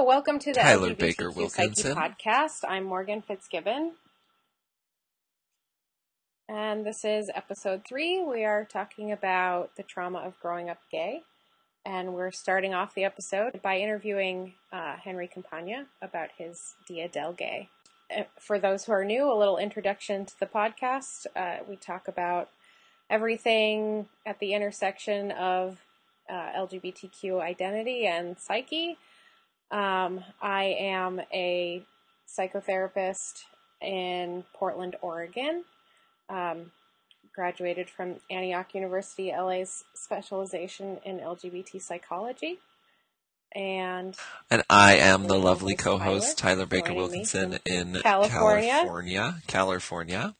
So, welcome to the Tyler LGBTQ Baker Wilkinson. podcast. I'm Morgan Fitzgibbon. And this is episode three. We are talking about the trauma of growing up gay. And we're starting off the episode by interviewing uh, Henry Campagna about his Dia del Gay. For those who are new, a little introduction to the podcast. Uh, we talk about everything at the intersection of uh, LGBTQ identity and psyche. Um, I am a psychotherapist in Portland, Oregon. Um, graduated from Antioch University, LA's specialization in LGBT psychology. And And I am the lovely co-host Tyler, Tyler Baker Wilkinson in California. California. California.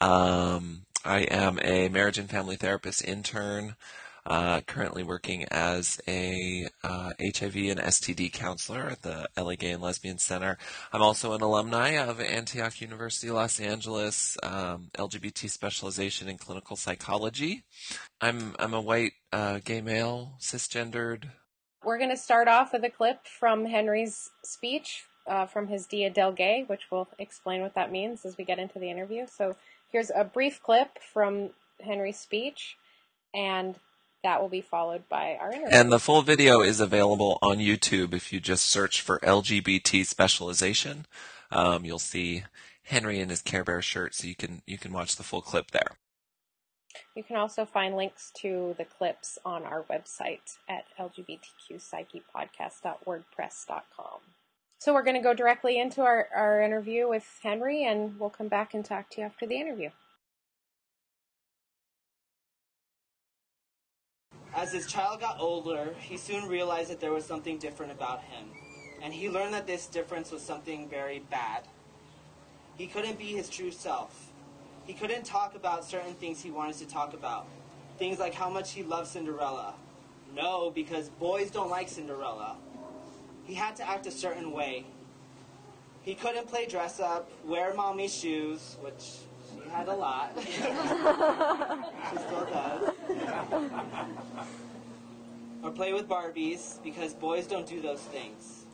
Um, I am a marriage and family therapist intern. Uh, currently working as a uh, HIV and STD counselor at the LA Gay and Lesbian Center. I'm also an alumni of Antioch University, Los Angeles, um, LGBT specialization in clinical psychology. I'm I'm a white uh, gay male, cisgendered we're going to start off with a clip from Henry's speech uh, from his Dia del Gay, which we'll explain what that means as we get into the interview. So here's a brief clip from Henry's speech, and that will be followed by our interview. And the full video is available on YouTube if you just search for LGBT specialization. Um, you'll see Henry in his Care Bear shirt, so you can you can watch the full clip there. You can also find links to the clips on our website at lgbtqpsychepodcast.wordpress.com. So we're going to go directly into our, our interview with Henry, and we'll come back and talk to you after the interview. As his child got older, he soon realized that there was something different about him, and he learned that this difference was something very bad. He couldn't be his true self. He couldn't talk about certain things he wanted to talk about. Things like how much he loved Cinderella. No, because boys don't like Cinderella. He had to act a certain way. He couldn't play dress up, wear mommy shoes, which had a lot. she still does. or play with Barbies because boys don't do those things.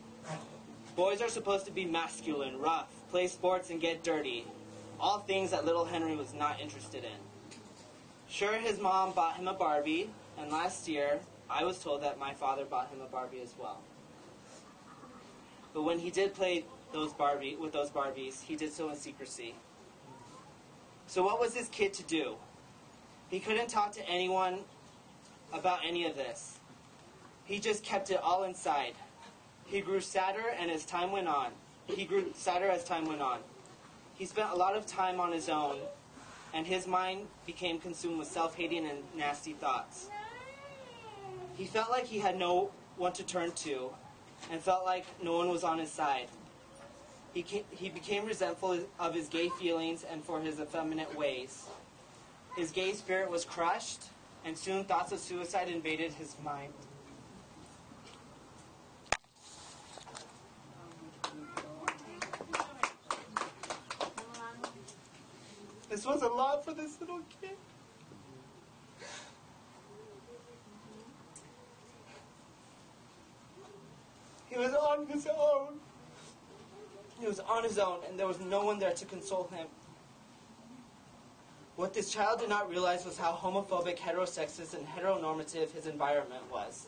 Boys are supposed to be masculine, rough, play sports, and get dirty. All things that little Henry was not interested in. Sure, his mom bought him a Barbie, and last year I was told that my father bought him a Barbie as well. But when he did play those Barbie with those Barbies, he did so in secrecy. So what was this kid to do? He couldn't talk to anyone about any of this. He just kept it all inside. He grew sadder and as time went on. He grew sadder as time went on. He spent a lot of time on his own, and his mind became consumed with self-hating and nasty thoughts. He felt like he had no one to turn to, and felt like no one was on his side. He, he became resentful of his gay feelings and for his effeminate ways. His gay spirit was crushed, and soon thoughts of suicide invaded his mind. This was a lot for this little kid. He was on his own. He was on his own, and there was no one there to console him. What this child did not realize was how homophobic, heterosexist, and heteronormative his environment was.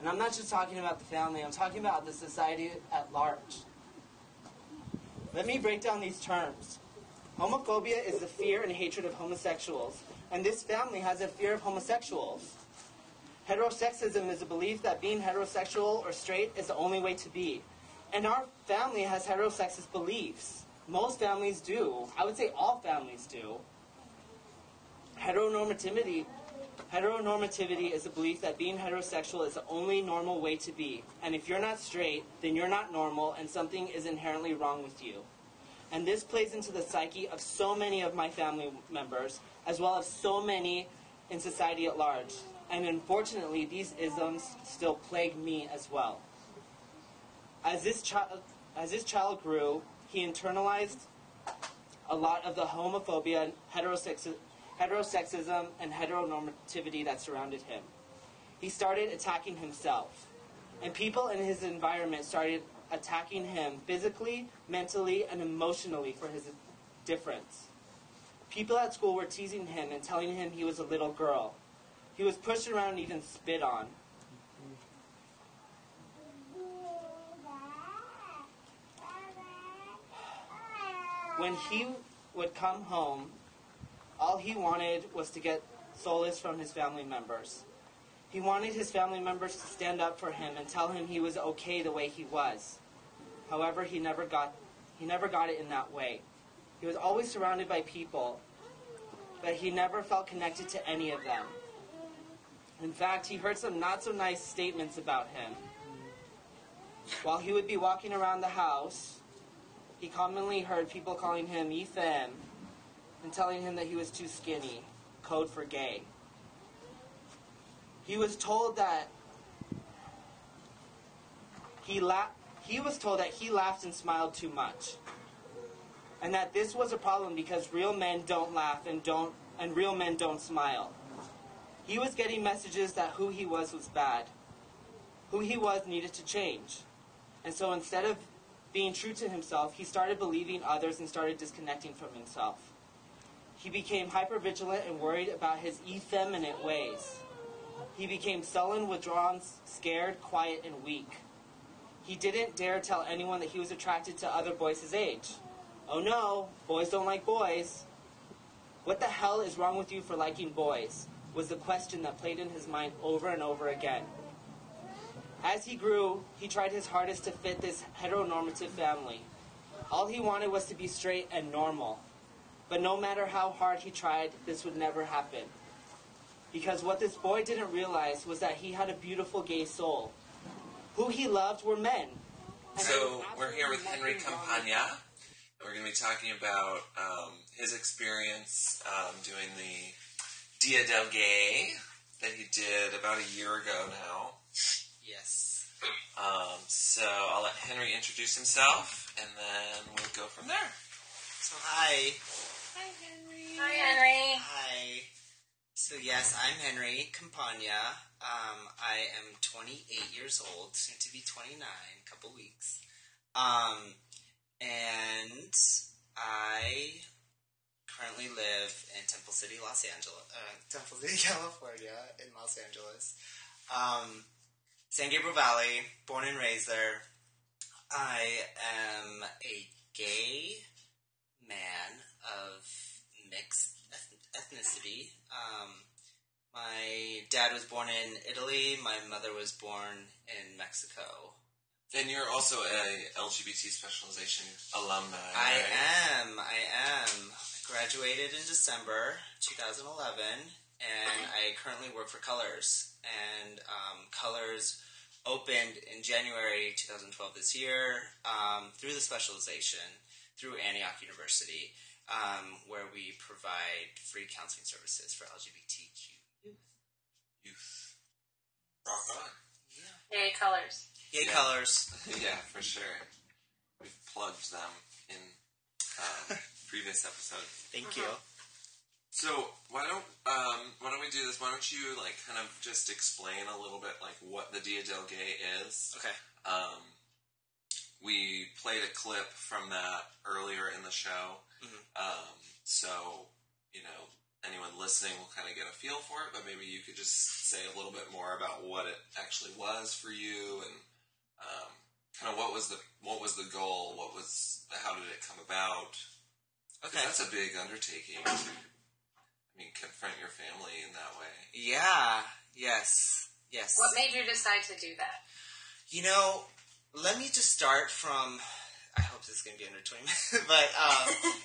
And I'm not just talking about the family, I'm talking about the society at large. Let me break down these terms. Homophobia is the fear and hatred of homosexuals, and this family has a fear of homosexuals. Heterosexism is a belief that being heterosexual or straight is the only way to be. And our family has heterosexist beliefs. Most families do. I would say all families do. Heteronormativity heteronormativity is a belief that being heterosexual is the only normal way to be. And if you're not straight, then you're not normal and something is inherently wrong with you. And this plays into the psyche of so many of my family members, as well as so many in society at large. And unfortunately, these isms still plague me as well. As this child, as this child grew, he internalized a lot of the homophobia, heterosexism, heterosexism, and heteronormativity that surrounded him. He started attacking himself. and people in his environment started attacking him physically, mentally, and emotionally for his difference. People at school were teasing him and telling him he was a little girl. He was pushed around and even spit on. When he would come home, all he wanted was to get solace from his family members. He wanted his family members to stand up for him and tell him he was okay the way he was. However, he never got he never got it in that way. He was always surrounded by people, but he never felt connected to any of them. In fact, he heard some not so nice statements about him. While he would be walking around the house, he commonly heard people calling him Ethan and telling him that he was too skinny, code for gay. He was told that he la- he was told that he laughed and smiled too much. And that this was a problem because real men don't laugh and don't and real men don't smile. He was getting messages that who he was was bad. Who he was needed to change. And so instead of being true to himself, he started believing others and started disconnecting from himself. He became hypervigilant and worried about his effeminate ways. He became sullen, withdrawn, scared, quiet, and weak. He didn't dare tell anyone that he was attracted to other boys his age. Oh no, boys don't like boys. What the hell is wrong with you for liking boys? was the question that played in his mind over and over again. As he grew, he tried his hardest to fit this heteronormative family. All he wanted was to be straight and normal. But no matter how hard he tried, this would never happen. Because what this boy didn't realize was that he had a beautiful gay soul. Who he loved were men. So we're here with Henry Campagna. We're going to be talking about um, his experience um, doing the Dia del Gay that he did about a year ago now. Yes. Um, so I'll let Henry introduce himself, and then we'll go from there. So hi. Hi, Henry. Hi, Henry. Hi. So yes, I'm Henry Campagna. Um, I am 28 years old, soon to be 29, a couple weeks. Um, and I currently live in Temple City, Los Angeles, uh, Temple City, California, in Los Angeles. Um, San Gabriel Valley, born and raised there. I am a gay man of mixed ethnicity. Um, my dad was born in Italy. My mother was born in Mexico. And you're also a LGBT specialization alumni. I am. I am. I graduated in December 2011, and I currently work for Colors. And um, Colors opened in January 2012 this year um, through the specialization through Antioch University, um, where we provide free counseling services for LGBTQ youth. Youth. Rock on. Yeah. Yay, colors. Yay, Yeah. Colors. Yeah, for sure. We've plugged them in um, previous episodes. Thank you. So why don't um, why don't we do this? Why don't you like kind of just explain a little bit like what the Dia del Gay is? Okay. Um, we played a clip from that earlier in the show, Mhm. um, so you know anyone listening will kind of get a feel for it. But maybe you could just say a little bit more about what it actually was for you and um, kind of what was the what was the goal? What was how did it come about? Okay. That's a big undertaking. To, I mean, confront your family in that way. Yeah. Yes. Yes. What made you decide to do that? You know, let me just start from. I hope this is going to be under 20 minutes, but um,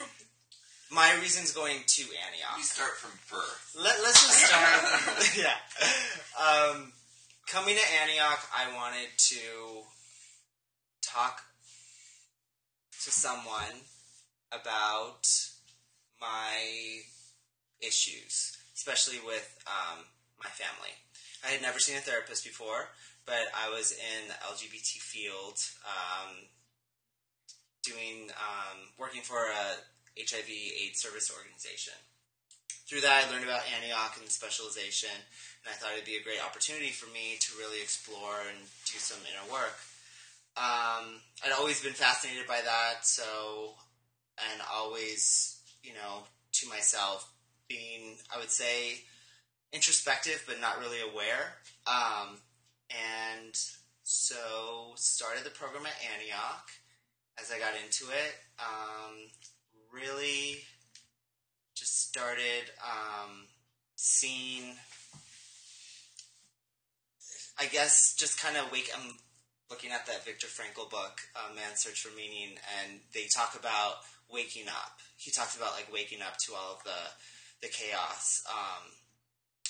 my reasons going to We Antioch. start from birth. Let, let's just start. yeah. Um, coming to Antioch, I wanted to talk to someone about my issues, especially with um, my family. I had never seen a therapist before, but I was in the LGBT field, um, doing um, working for a HIV/AIDS service organization through that, I learned about Antioch and the specialization, and I thought it'd be a great opportunity for me to really explore and do some inner work. Um, I'd always been fascinated by that, so and always, you know, to myself, being, I would say, introspective but not really aware. Um, and so started the program at Antioch as I got into it. Um, really just started um, seeing, I guess, just kind of wake. I'm looking at that Viktor Frankl book, uh, Man's Search for Meaning, and they talk about waking up. He talks about like waking up to all of the the chaos um,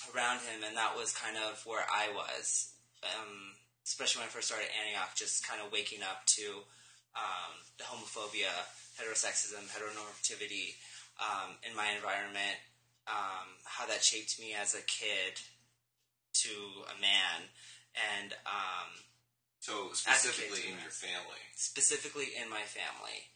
around him, and that was kind of where I was, um, especially when I first started Antioch, just kind of waking up to um, the homophobia, heterosexism, heteronormativity um, in my environment, um, how that shaped me as a kid to a man, and um, So specifically in your family. specifically in my family.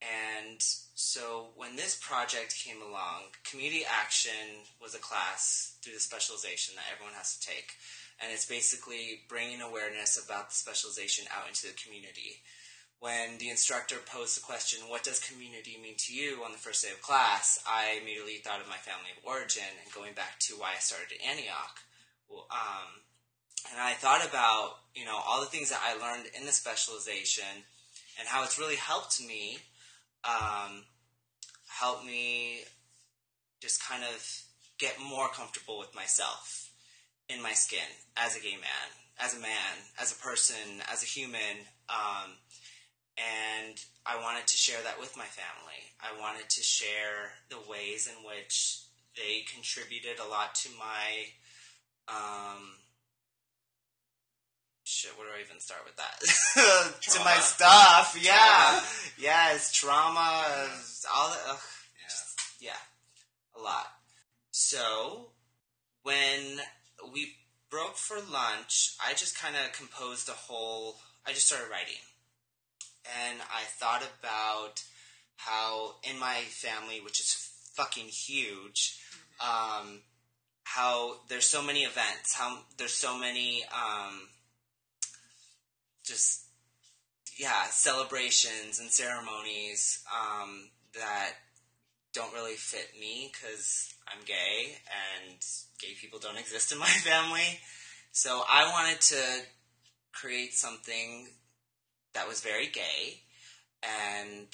And so when this project came along, community action was a class through the specialization that everyone has to take. And it's basically bringing awareness about the specialization out into the community. When the instructor posed the question, What does community mean to you on the first day of class? I immediately thought of my family of origin and going back to why I started at Antioch. Well, um, and I thought about you know all the things that I learned in the specialization and how it's really helped me um, help me just kind of get more comfortable with myself in my skin as a gay man, as a man, as a person, as a human. Um, and I wanted to share that with my family. I wanted to share the ways in which they contributed a lot to my um, shit, where do I even start with that? to my stuff, yeah. Trauma. Yes, trauma, all that. Ugh, Yeah. yeah, a lot. So, when we broke for lunch, I just kind of composed a whole. I just started writing. And I thought about how in my family, which is fucking huge, um, how there's so many events, how there's so many, um, just yeah, celebrations and ceremonies um, that don't really fit me because I'm gay and gay people don't exist in my family. So I wanted to create something that was very gay and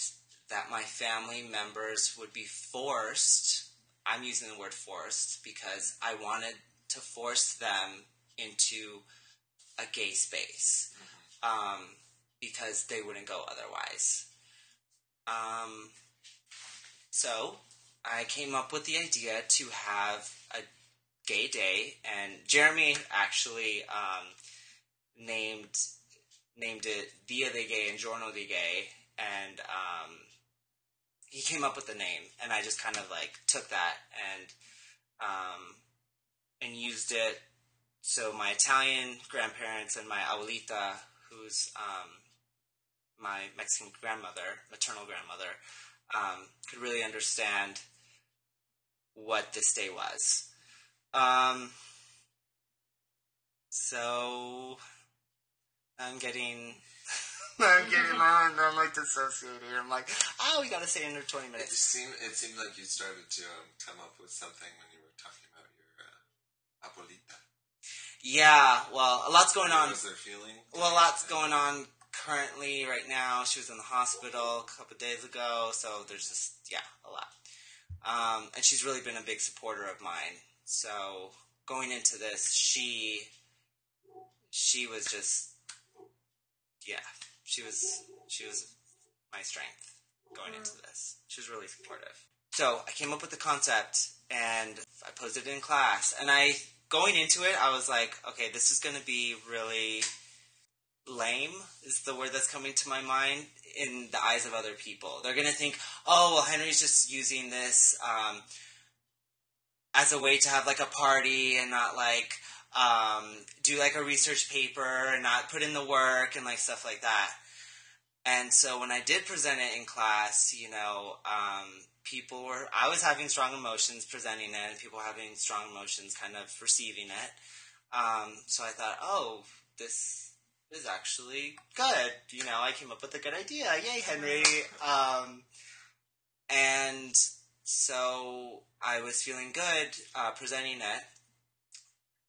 that my family members would be forced. I'm using the word forced because I wanted to force them into a gay space um, because they wouldn't go otherwise. Um, so I came up with the idea to have a gay day, and Jeremy actually um, named named it Dia de Gay and Giorno de Gay, and um, he came up with the name, and I just kind of like took that and um, and used it. So my Italian grandparents and my abuelita, who's um, my Mexican grandmother, maternal grandmother, um, could really understand what this day was. Um, so I'm getting. I'm getting my I'm like dissociated. I'm like, oh, we gotta say it under 20 It minutes. just seemed it seemed like you started to um, come up with something when you were talking about your uh. Yeah, well, a lot's going on. What was their feeling? Well, a lot's going on currently right now. She was in the hospital a couple days ago, so there's just yeah, a lot. Um, and she's really been a big supporter of mine. So going into this, she she was just yeah, she was she was my strength going into this. She was really supportive. So I came up with the concept and I posed it in class. And I going into it, I was like, okay, this is going to be really lame is the word that's coming to my mind in the eyes of other people. They're going to think, oh, well, Henry's just using this um, as a way to have like a party and not like um, do like a research paper and not put in the work and like stuff like that. And so when I did present it in class, you know, um, people were, I was having strong emotions presenting it, and people having strong emotions kind of receiving it. Um, so I thought, oh, this is actually good. You know, I came up with a good idea. Yay, Henry. Um, and so I was feeling good uh, presenting it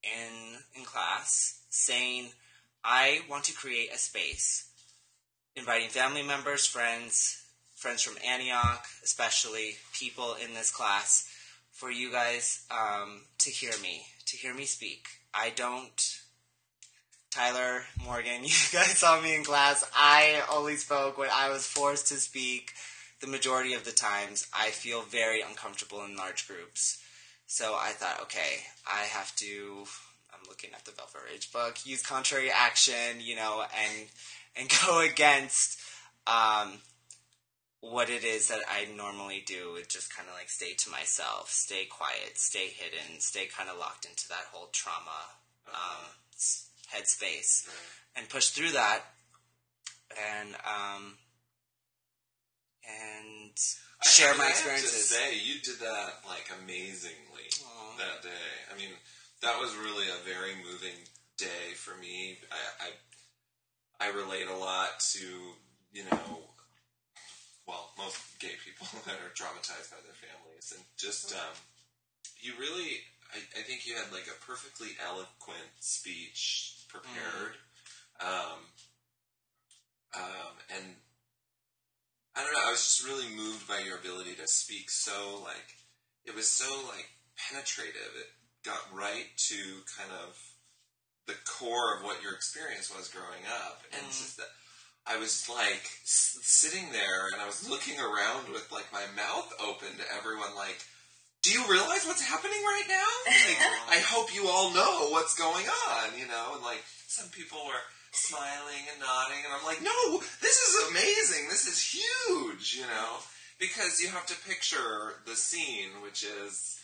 in in class, saying, I want to create a space, inviting family members, friends, friends from Antioch, especially people in this class, for you guys um, to hear me, to hear me speak. I don't. Tyler, Morgan, you guys saw me in class. I only spoke when I was forced to speak. The majority of the times, I feel very uncomfortable in large groups. So I thought, okay, I have to. I'm looking at the Velvet Rage book. Use contrary action, you know, and and go against um, what it is that I normally do. It just kind of like stay to myself, stay quiet, stay hidden, stay kind of locked into that whole trauma um, headspace, and push through that. And um, and share I mean, my I have to experiences. say, you did that like amazingly Aw. that day. I mean, that was really a very moving day for me. I, I I relate a lot to you know, well, most gay people that are traumatized by their families, and just um, you really, I, I think you had like a perfectly eloquent speech prepared, um, um, and I don't know. I was just really moved by your ability to speak so like it was so like penetrative. It got right to kind of the core of what your experience was growing up, and it's just that I was like s- sitting there and I was looking around with like my mouth open to everyone, like. Do you realize what's happening right now? Like, I hope you all know what's going on, you know? And like, some people were smiling and nodding, and I'm like, no, this is amazing. This is huge, you know? Because you have to picture the scene, which is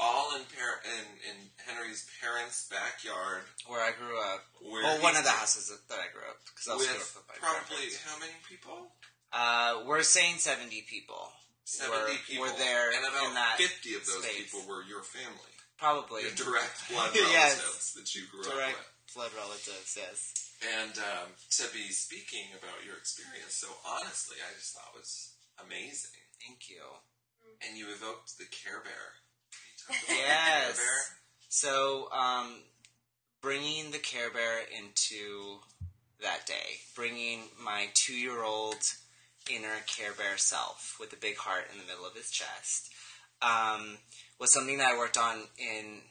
all in, par- in, in Henry's parents' backyard. Where I grew up. Where well, one of the houses that that I grew up because I was With up with probably how many people? Uh, we're saying seventy people. 70 were, people. Were there and about 50 of those space. people were your family. Probably Your direct blood Yes. relatives that you grew direct up with. blood relatives. Yes. And um, to be speaking about your experience so honestly, I just thought was amazing. Thank you. And you evoked the Care Bear. Can you talk about Yes. So, um, bringing the Care Bear into that day, bringing my two-year-old inner Care Bear self with a big heart in the middle of his chest, um, was something that I worked on in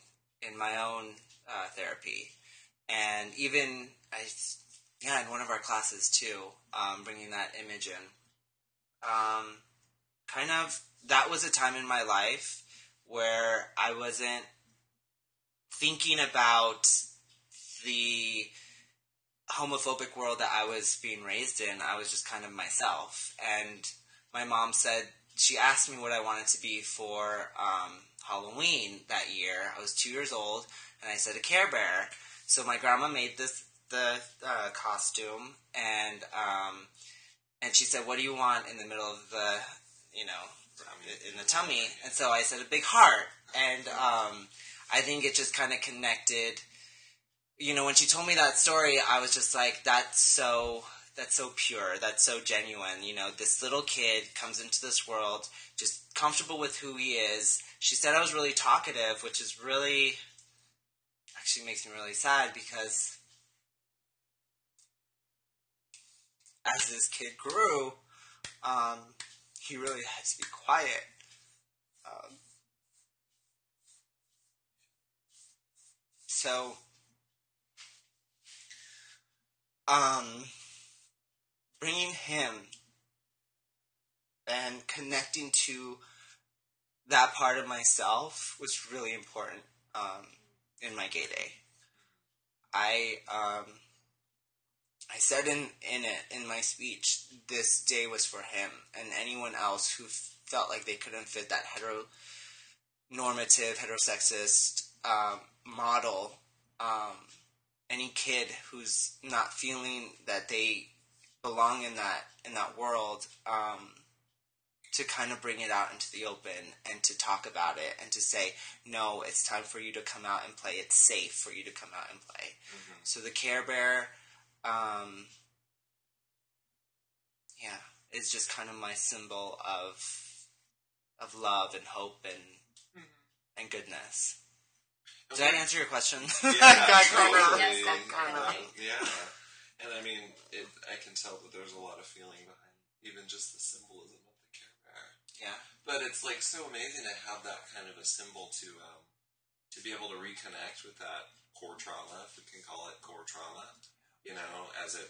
in my own uh, therapy, and even I, yeah, in one of our classes too, um, bringing that image in. Um, kind of, that was a time in my life where I wasn't thinking about the homophobic world that I was being raised in. I was just kind of myself. And my mom said, she asked me what I wanted to be for um, Halloween that year. I was two years old, and I said a Care Bear. So my grandma made this the uh, costume, and um, and she said, "What do you want in the middle of the, you know, in the tummy?" And so I said a big heart, and um, I think it just kind of connected. You know, when she told me that story, I was just like, "That's so." That's so pure. That's so genuine. You know, this little kid comes into this world just comfortable with who he is. She said I was really talkative, which is really actually makes me really sad because as this kid grew, um, he really has to be quiet. Um, so, um, bringing him and connecting to that part of myself was really important um, in my gay day. I um, I said in in it in my speech, this day was for him and anyone else who felt like they couldn't fit that heteronormative, heterosexist um, model. Um, any kid who's not feeling that they belong in that in that world um, to kind of bring it out into the open and to talk about it and to say no it's time for you to come out and play it's safe for you to come out and play Mhm. so the care bear um, yeah is just kind of my symbol of of love and hope and and goodness did I answer your question Yeah, I totally. Yes, definitely. Yeah, and I mean, it, I can tell that there's a lot of feeling behind even just the symbolism of the Care Bear. yeah But it's like so amazing to have that kind of a symbol to um, to be able to reconnect with that core trauma, if we can call it core trauma. You know, as it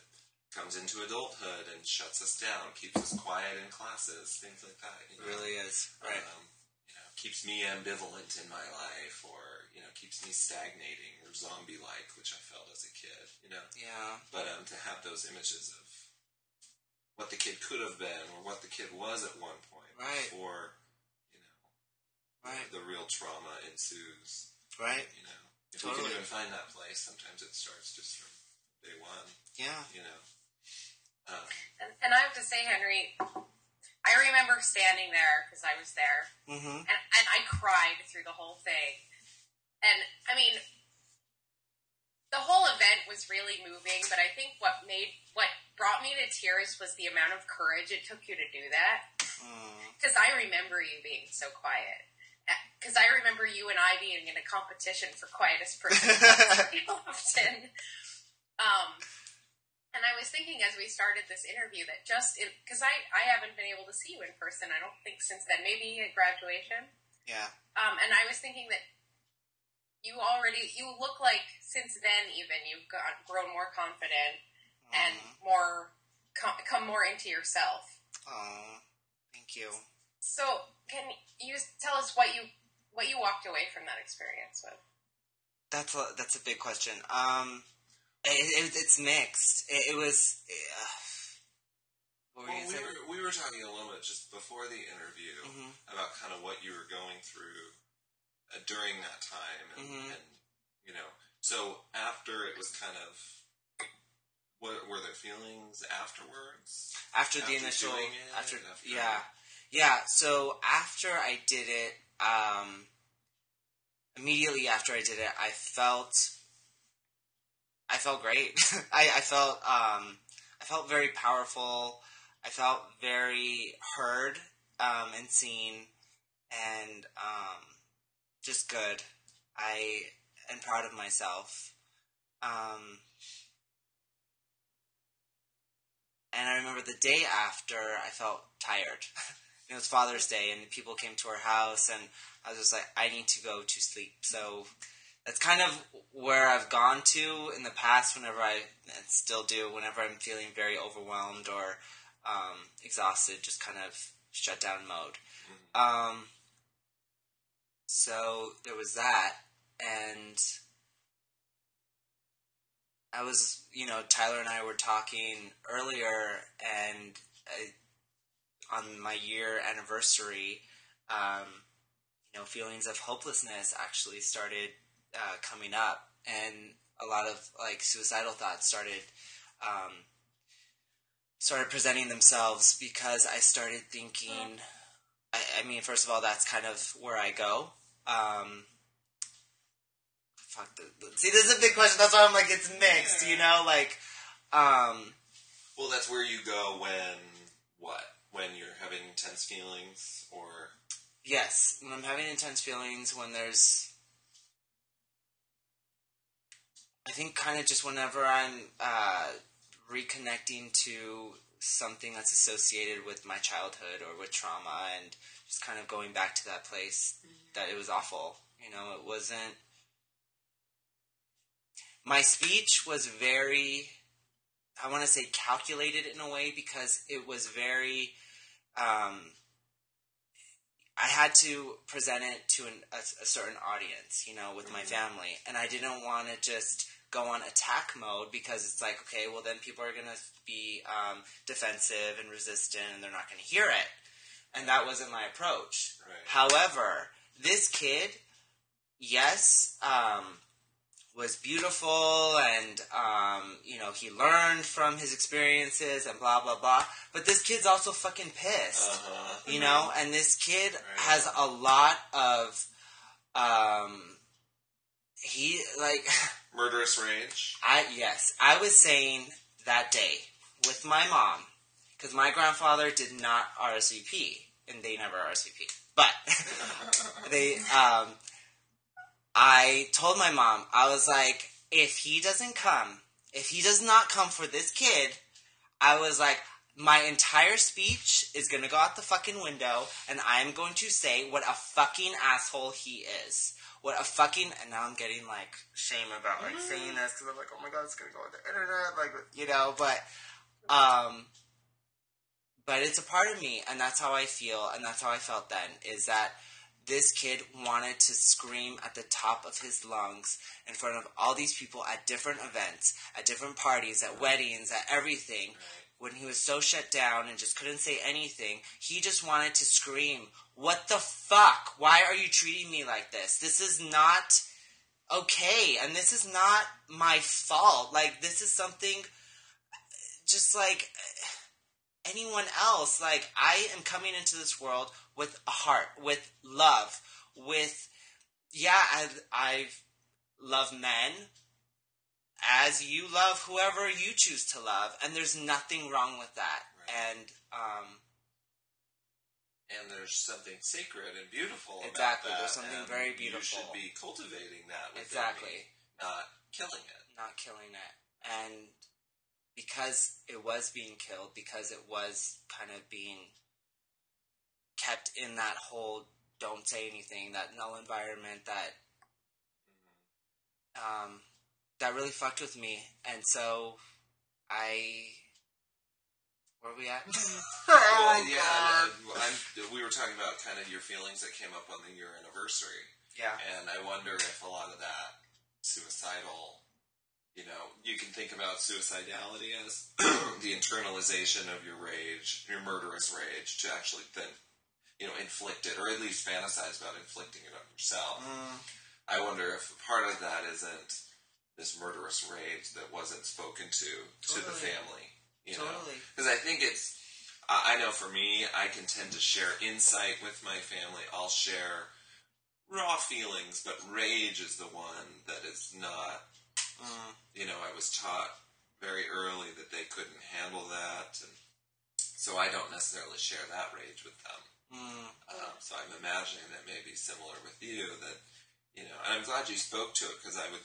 comes into adulthood and shuts us down, keeps us quiet in classes, things like that. You it know? really is right um, you know, keeps me ambivalent in my life, or you know, keeps me stagnating or zombie-like, which I felt as a kid. You know, yeah but um, to have those images of what the kid could have been, or what the kid was at one point, Right. before you know, right the real trauma ensues. right You know, if we can even find that place, sometimes it starts just from day one. yeah You know. Um, And, and I have to say, Henry, I remember standing there because I was there, mm-hmm and, and I cried through the whole thing. And I mean, the whole event was really moving, but I think what made what brought me to tears was the amount of courage it took you to do that. mm. Because I remember you being so quiet. Because I remember you and I being in a competition for quietest person often. Um, and I was thinking as we started this interview that just because I, I haven't been able to see you in person, I don't think since then, maybe at graduation. yeah Um, and I was thinking that you already, you look like since then even you've got, grown more confident and more, com, come more into yourself. oh thank you So, can you tell us what you what you walked away from that experience with? That's a that's a big question. Um, it, it, it's mixed. It, it was. Uh, well, we were we were talking a little bit just before the interview Mhm. about kind of what you were going through uh, during that time, and, Mhm. and you know, so after it was kind of. What, were there feelings afterwards? After the initial, after, after- yeah, yeah. So after I did it, um, immediately after I did it, I felt, I felt great. I, I felt, um, I felt very powerful. I felt very heard um, and seen, and um, just good. I am proud of myself. Um, and I remember the day after, I felt tired. it was Father's Day, and people came to our house, and I was just like, I need to go to sleep. So that's kind of where I've gone to in the past. Whenever I and still do, whenever I'm feeling very overwhelmed or um, exhausted, just kind of shut down mode. Um, so there was that, and I was, you know, Tyler and I were talking earlier, and I, on my year anniversary, um, you know, feelings of hopelessness actually started uh, coming up, and a lot of like suicidal thoughts started um, started presenting themselves because I started thinking. I, I mean, first of all, that's kind of where I go. Um, fuck. The, the- see, this is a big question. That's why I'm like, it's mixed. You know, like, um, Well, that's where you go when what? When you're having intense feelings, or yes, when I'm having intense feelings, when there's, I think, kind of just whenever I'm uh, reconnecting to something that's associated with my childhood or with trauma, and just kind of going back to that place that it was awful. You know, it wasn't. My speech was very, I want to say calculated in a way because it was very, um, I had to present it to an, a, a certain audience, you know, with my family. And I didn't want to just go on attack mode because it's like, okay, well, then people are going to be um, defensive and resistant and they're not going to hear it. And that wasn't my approach. right? However, this kid, yes, um, was beautiful and um, you know he learned from his experiences and blah blah blah but this kid's also fucking pissed Uh-huh. you know and this kid Right. has a lot of um he like Murderous rage. i yes. I was saying that day with my mom because my grandfather did not rsvp and they never rsvp but they um i told my mom i was like if he doesn't come if he does not come for this kid i was like my entire speech is gonna go out the fucking window and i'm going to say what a fucking asshole he is what a fucking and now i'm getting like shame about like saying this because i'm like oh my god it's gonna go on the internet like you know but um but it's a part of me and that's how i feel and that's how i felt then is that this kid wanted to scream at the top of his lungs in front of all these people at different events, at different parties, at weddings, at everything. When he was so shut down and just couldn't say anything, he just wanted to scream, What the fuck? Why are you treating me like this? This is not okay, and this is not my fault. Like, this is something just like anyone else. Like, I am coming into this world with a heart, with love, with, yeah, I, I've loved men as you love whoever you choose to love, and there's nothing wrong with that. Right. And, um, And there's something sacred and beautiful Exactly, there's something very You beautiful. should be cultivating that Exactly. me, not killing it. not killing it. And because it was being killed, because it was kind of being kept in that whole don't say anything, that null environment that um, that really fucked with me. And so I where are we at? well, yeah, and I'm, we were talking about kind of your feelings that came up on the year anniversary, Yeah. and I wonder if a lot of that suicidal, you know, you can think about suicidality as the internalization of your rage, your murderous rage, to actually then, you know, inflict it, or at least fantasize about inflicting it on yourself. Mm, I wonder if part of that isn't this murderous rage that wasn't spoken to to the family. You know, Totally. because I think it's. I I know for me, I can tend to share insight with my family. I'll share raw feelings, but rage is the one that is not. mm, You know, I was taught very early that they couldn't handle that, and so I don't necessarily share that rage with them. mm, Um, so I'm imagining that may be similar with you. That you know, and I'm glad you spoke to it because I would,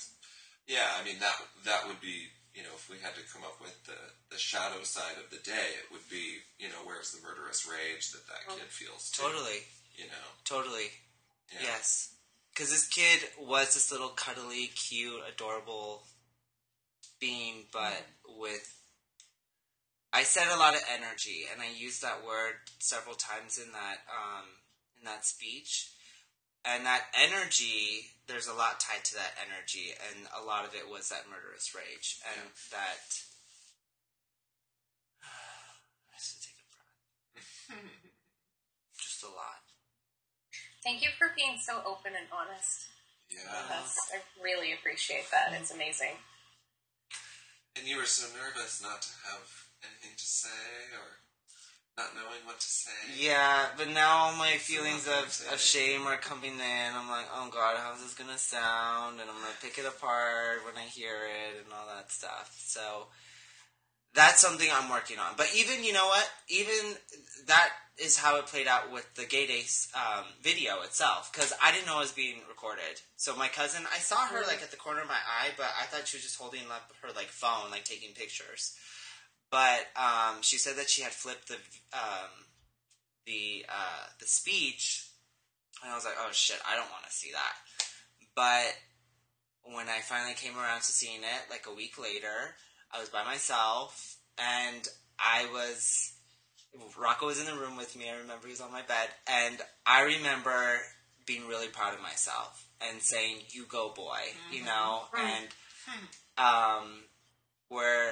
yeah, I mean that that would be you know if we had to come up with the the shadow side of the day, it would be you know where's the murderous rage that that kid feels too. totally. You know. Totally. Yeah. Yes. Because this kid was this little cuddly, cute, adorable being, but with. I said a lot of energy, and I used that word several times in that um, in that speech. And that energy, there's a lot tied to that energy, and a lot of it was that murderous rage, and that. I have to take a breath. Just a lot. Thank you for being so open and honest. Yeah. I really appreciate that. It's amazing. And you were so nervous not to have anything to say or not knowing what to say. Yeah, but now all my feelings of, of shame are coming in. I'm like, oh god, how's this gonna sound? And I'm gonna pick it apart when I hear it and all that stuff. So that's something I'm working on. But even, you know what? Even that is how it played out with the Gay Days um, video itself. Because I didn't know it was being recorded. So my cousin, I saw her like at the corner of my eye, but I thought she was just holding up her like phone, like taking pictures. But um, she said that she had flipped the um, the uh, the speech, and I was like, oh shit, I don't want to see that. But when I finally came around to seeing it, like a week later, I was by myself, and I was. Rocco was in the room with me. I remember he was on my bed, and I remember being really proud of myself and saying, "You go, boy," you know, and um, where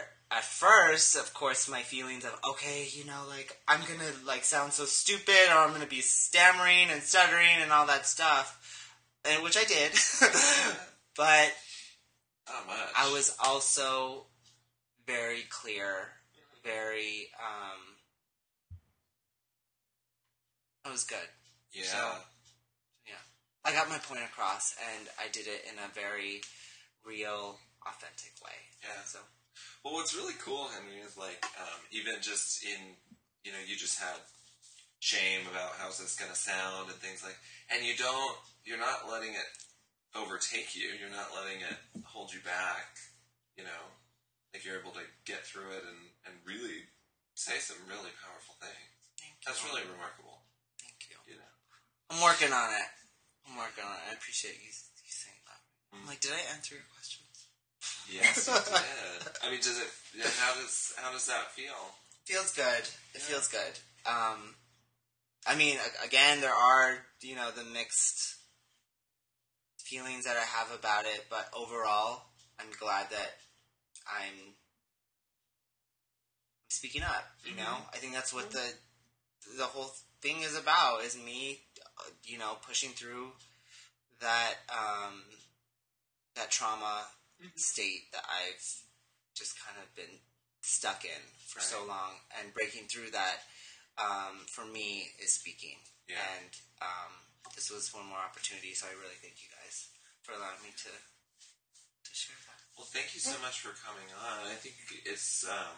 at first, of course, my feelings of okay, you know, like I'm gonna like sound so stupid, or I'm gonna be stammering and stuttering and all that stuff, and which I did, but much. I was also very clear, very um I was good. Yeah. So, yeah. I got my point across and I did it in a very real, authentic way. Yeah. So Well, what's really cool, Henry, is like um, even just in you know you just had shame about how's this going to sound and things like, and you don't you're not letting it overtake you. You're not letting it hold you back. You know, like you're able to get through it and and really say some really powerful things. thank you. That's really remarkable. thank you. You know. I'm working on it. I'm working on it. I appreciate you, you saying that. I'm like, did I answer your questions? Yes, you did. I mean, does it? How does how does that feel? Feels good. It Yeah. feels good. Um, I mean, again, there are you know the mixed feelings that I have about it, but overall, I'm glad that I'm speaking up. You know, I think that's what the the whole thing is about. Is me, uh, you know, pushing through that um, that trauma state that I've just kind of been stuck in for so long, and breaking through that um, for me is speaking. Yeah. And um, this was one more opportunity, so I really thank you guys for allowing me to to share that. Well, thank you so much for coming on. I think it's um,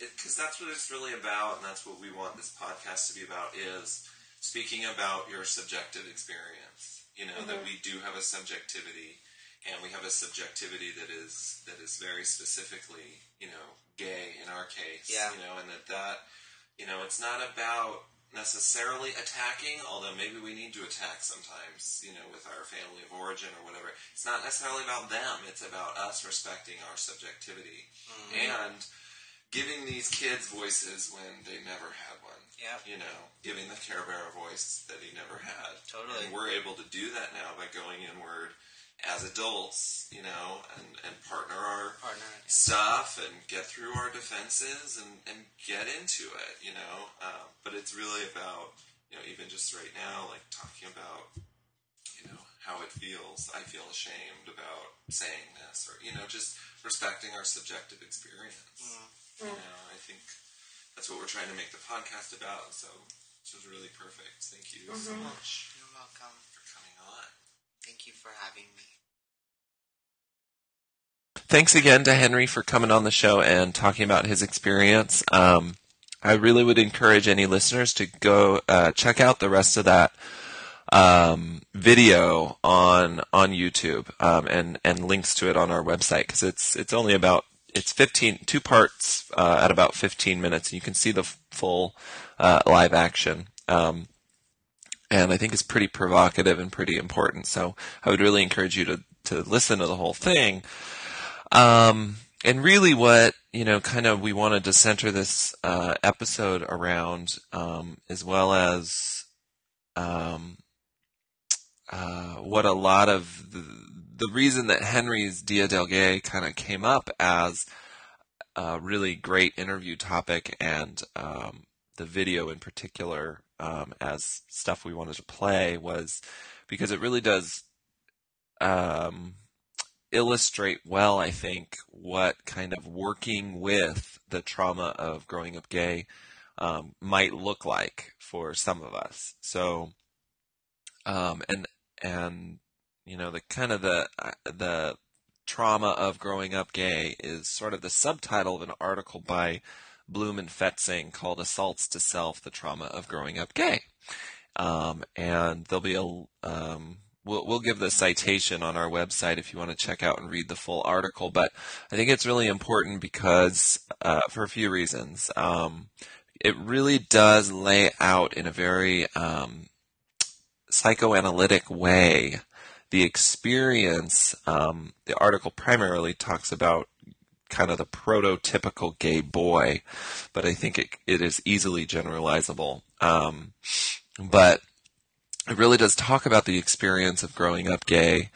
because that's what it's really about, and that's what we want this podcast to be about is speaking about your subjective experience. You know that we do have a subjectivity, and we have a subjectivity that is that is very specifically, you know, gay in our case. Yeah. You know, and that that you know it's not about necessarily attacking, although maybe we need to attack sometimes, you know, with our family of origin or whatever. It's not necessarily about them, it's about us respecting our subjectivity mm-hmm. and giving these kids voices when they never had one. Yeah. You know, giving the Care Bear a voice that he never had. Totally. And we're able to do that now by going inward as adults, you know, and, and partner our Partner. stuff and get through our defenses and, and get into it, you know. Um, but it's really about, you know, even just right now, like talking about, you know, how it feels. I feel ashamed about saying this, or you know, just respecting our subjective experience. You know, I think that's what we're trying to make the podcast about. So this was really perfect. Thank you so much You're welcome. for coming on. Thank you for having me. Thanks again to Henry for coming on the show and talking about his experience. Um, I really would encourage any listeners to go uh, check out the rest of that um, video on on YouTube um, and and links to it on our website because it's it's only about it's 15 two parts uh, at about 15 minutes and you can see the full uh, live action. Um, and I think it's pretty provocative and pretty important. So I would really encourage you to to listen to the whole thing. Um, and really, what you know, kind of, we wanted to center this uh, episode around, um, as well as um, uh, what a lot of the, the reason that Henry's Dia del Gay kind of came up as a really great interview topic, and um, the video in particular um, as stuff we wanted to play was because it really does. Um, illustrate well, I think, what kind of working with the trauma of growing up gay um, might look like for some of us. So, um, and and you know the kind of the uh, the trauma of growing up gay is sort of the subtitle of an article by Blum and Pfetzing called "Assaults to Self: The Trauma of Growing Up Gay." Um, and there'll be a um, we'll we'll give the citation on our website if you want to check out and read the full article. But I think it's really important because uh, for a few reasons. Um, it really does lay out in a very um, psychoanalytic way the experience. Um, the article primarily talks about kind of the prototypical gay boy, but I think it, it is easily generalizable. Um, but it really does talk about the experience of growing up gay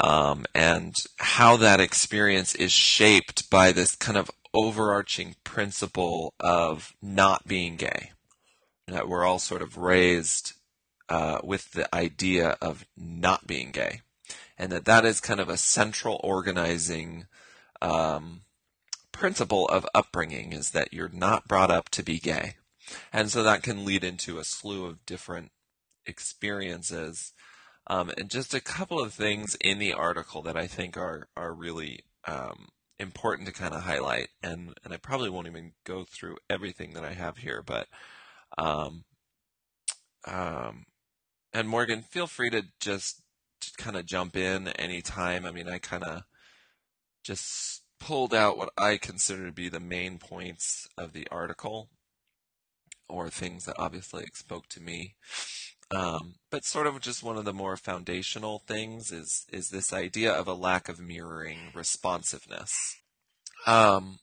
um, and how that experience is shaped by this kind of overarching principle of not being gay. That we're all sort of raised uh, with the idea of not being gay. and that that is kind of a central organizing um, principle of upbringing is that you're not brought up to be gay. And so that can lead into a slew of different experiences. Um, and just a couple of things in the article that I think are, are really um, important to kind of highlight. And, and I probably won't even go through everything that I have here, but um, um, and Morgan, feel free to just kind of jump in anytime. I mean, I kind of just pulled out what I consider to be the main points of the article, or things that obviously spoke to me. Um, but sort of just one of the more foundational things is is this idea of a lack of mirroring responsiveness. Um,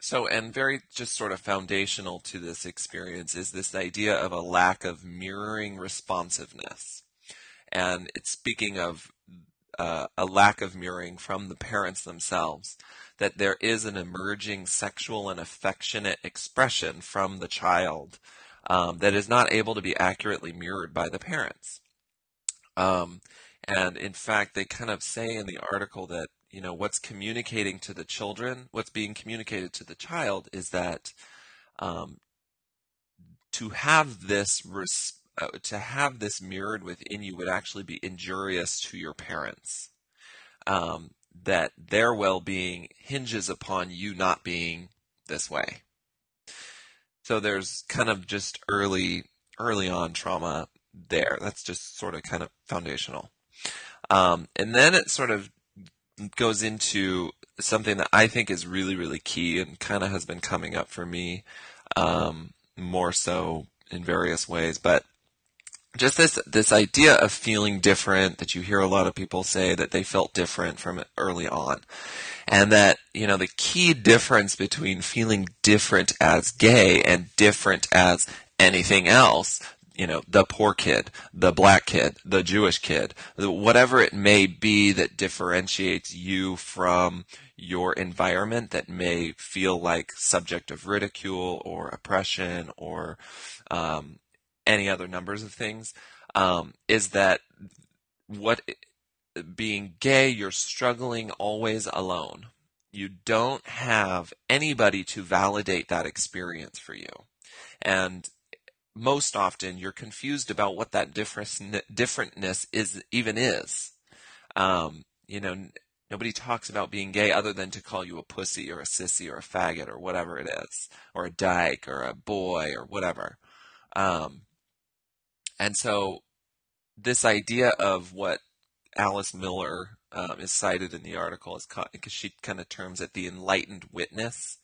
so, and very just sort of foundational to this experience is this idea of a lack of mirroring responsiveness. And it's speaking of uh, a lack of mirroring from the parents themselves, that there is an emerging sexual and affectionate expression from the child um, that is not able to be accurately mirrored by the parents. Um, and in fact, they kind of say in the article that you know what's communicating to the children, what's being communicated to the child is that um, to have this res- uh, to have this mirrored within you would actually be injurious to your parents. Um, that their well-being hinges upon you not being this way. So there's kind of just early early on trauma there. That's just sort of kind of foundational. Um, and then it sort of goes into something that I think is really, really key and kind of has been coming up for me um, more so in various ways. But just this this idea of feeling different that you hear a lot of people say that they felt different from early on. And that you know the key difference between feeling different as gay and different as anything else you know, the poor kid, the black kid, the Jewish kid, whatever it may be that differentiates you from your environment that may feel like subject of ridicule or oppression or um, any other numbers of things, um, is that what being gay, you're struggling always alone. You don't have anybody to validate that experience for you. And most often you're confused about what that difference, differentness is even is. Um, you know, nobody talks about being gay other than to call you a pussy or a sissy or a faggot or whatever it is, or a dyke or a boy or whatever. Um, and so this idea of what Alice Miller um, is cited in the article is because she kind of terms it the enlightened witness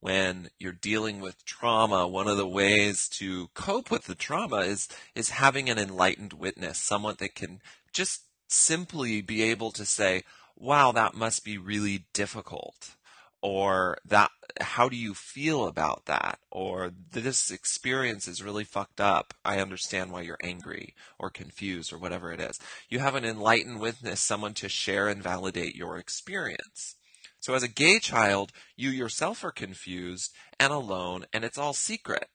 when you're dealing with trauma, one of the ways to cope with the trauma is is having an enlightened witness, someone that can just simply be able to say, "Wow, that must be really difficult." Or that how do you feel about that? Or this experience is really fucked up. I understand why you're angry or confused or whatever it is. You have an enlightened witness, someone to share and validate your experience. So as a gay child, you yourself are confused and alone, and it's all secret.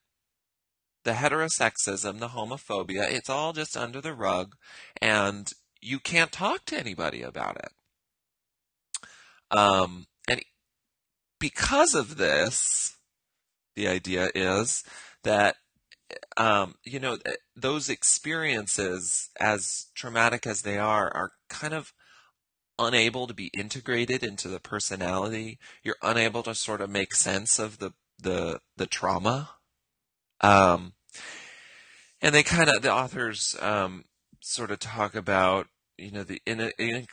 The heterosexism, the homophobia, it's all just under the rug, and you can't talk to anybody about it. Um, because of this, the idea is that um, you know those experiences, as traumatic as they are, are kind of unable to be integrated into the personality. You're unable to sort of make sense of the the the trauma. Um, and they kind of the authors um, sort of talk about you know the in, in,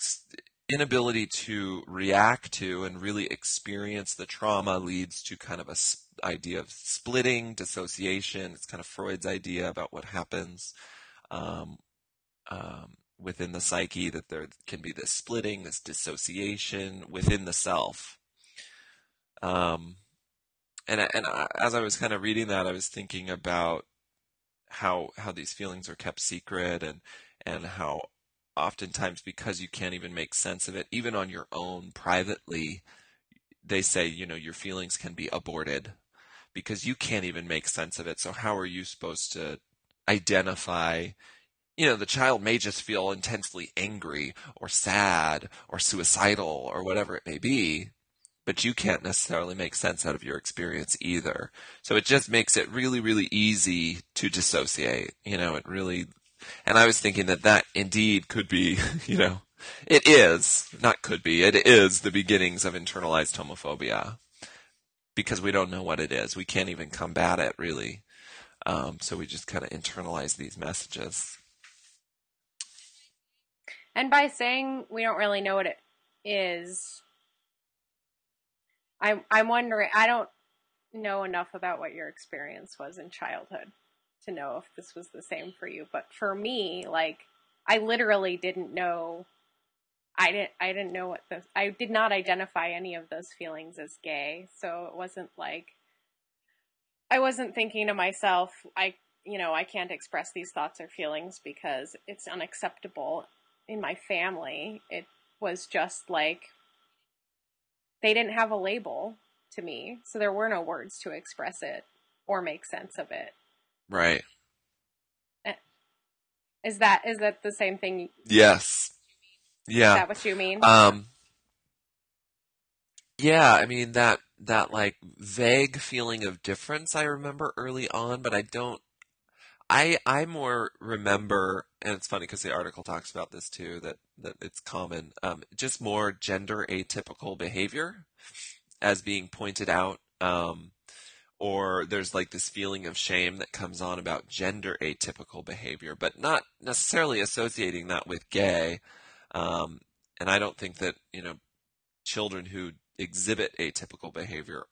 inability to react to and really experience the trauma leads to kind of a idea of splitting, dissociation. It's kind of Freud's idea about what happens um, um, within the psyche that there can be this splitting, this dissociation within the self. Um, and and I, as I was kind of reading that, I was thinking about how how these feelings are kept secret and and how oftentimes because you can't even make sense of it, even on your own privately, they say you know your feelings can be aborted because you can't even make sense of it. So how are you supposed to identify you know, the child may just feel intensely angry or sad or suicidal or whatever it may be, but you can't necessarily make sense out of your experience either. So it just makes it really, really easy to dissociate. You know, it really, and I was thinking that that indeed could be, you know, it is, not could be, it is the beginnings of internalized homophobia because we don't know what it is. We can't even combat it really. Um, so we just kind of internalize these messages. And by saying we don't really know what it is, I'm I'm wondering. I don't know enough about what your experience was in childhood to know if this was the same for you. But for me, like I literally didn't know. I didn't. I didn't know what the. I did not identify any of those feelings as gay. So it wasn't like I wasn't thinking to myself, I, you know, I can't express these thoughts or feelings because it's unacceptable in my family. It was just like they didn't have a label to me, so there were no words to express it or make sense of it. Right. Eh, is that is that the same thing? Yes. Yeah. Is that what you mean? Um. Yeah, I mean that that like vague feeling of difference I remember early on, but I don't. I I more remember, and it's funny because the article talks about this too that that it's common. Um, just more gender atypical behavior as being pointed out. Um, or there's like this feeling of shame that comes on about gender atypical behavior, but not necessarily associating that with gay. Um, and I don't think that you know children who exhibit atypical behavior,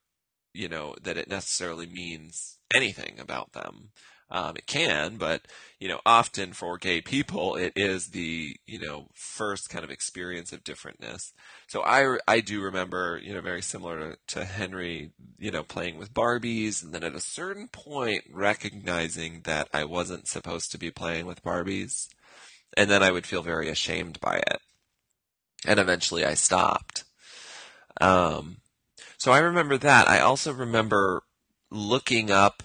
you know, that it necessarily means anything about them. Um, it can, but you know, often for gay people, it is the you know first kind of experience of differentness. So I I do remember you know very similar to, to Henry, you know, playing with Barbies, and then at a certain point recognizing that I wasn't supposed to be playing with Barbies, and then I would feel very ashamed by it, and eventually I stopped. Um, so I remember that. I also remember looking up.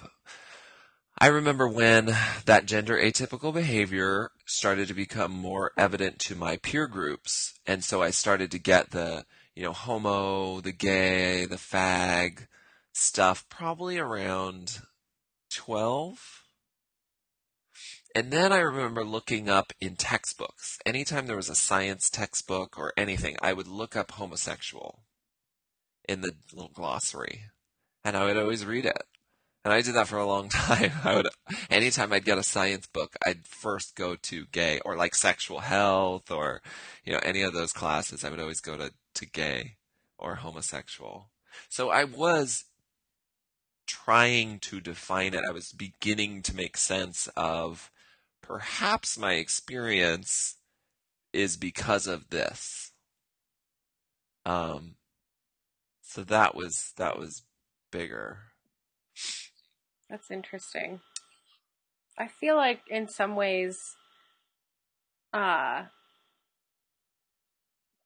I remember when that gender atypical behavior started to become more evident to my peer groups. And so I started to get the, you know, homo, the gay, the fag stuff probably around 12. And then I remember looking up in textbooks. Anytime there was a science textbook or anything, I would look up homosexual in the little glossary, and I would always read it. And I did that for a long time. I would, anytime I'd get a science book, I'd first go to gay or like sexual health or, you know, any of those classes. I would always go to, to gay or homosexual. So I was trying to define it. I was beginning to make sense of perhaps my experience is because of this. Um, so that was that was bigger. That's interesting. I feel like in some ways uh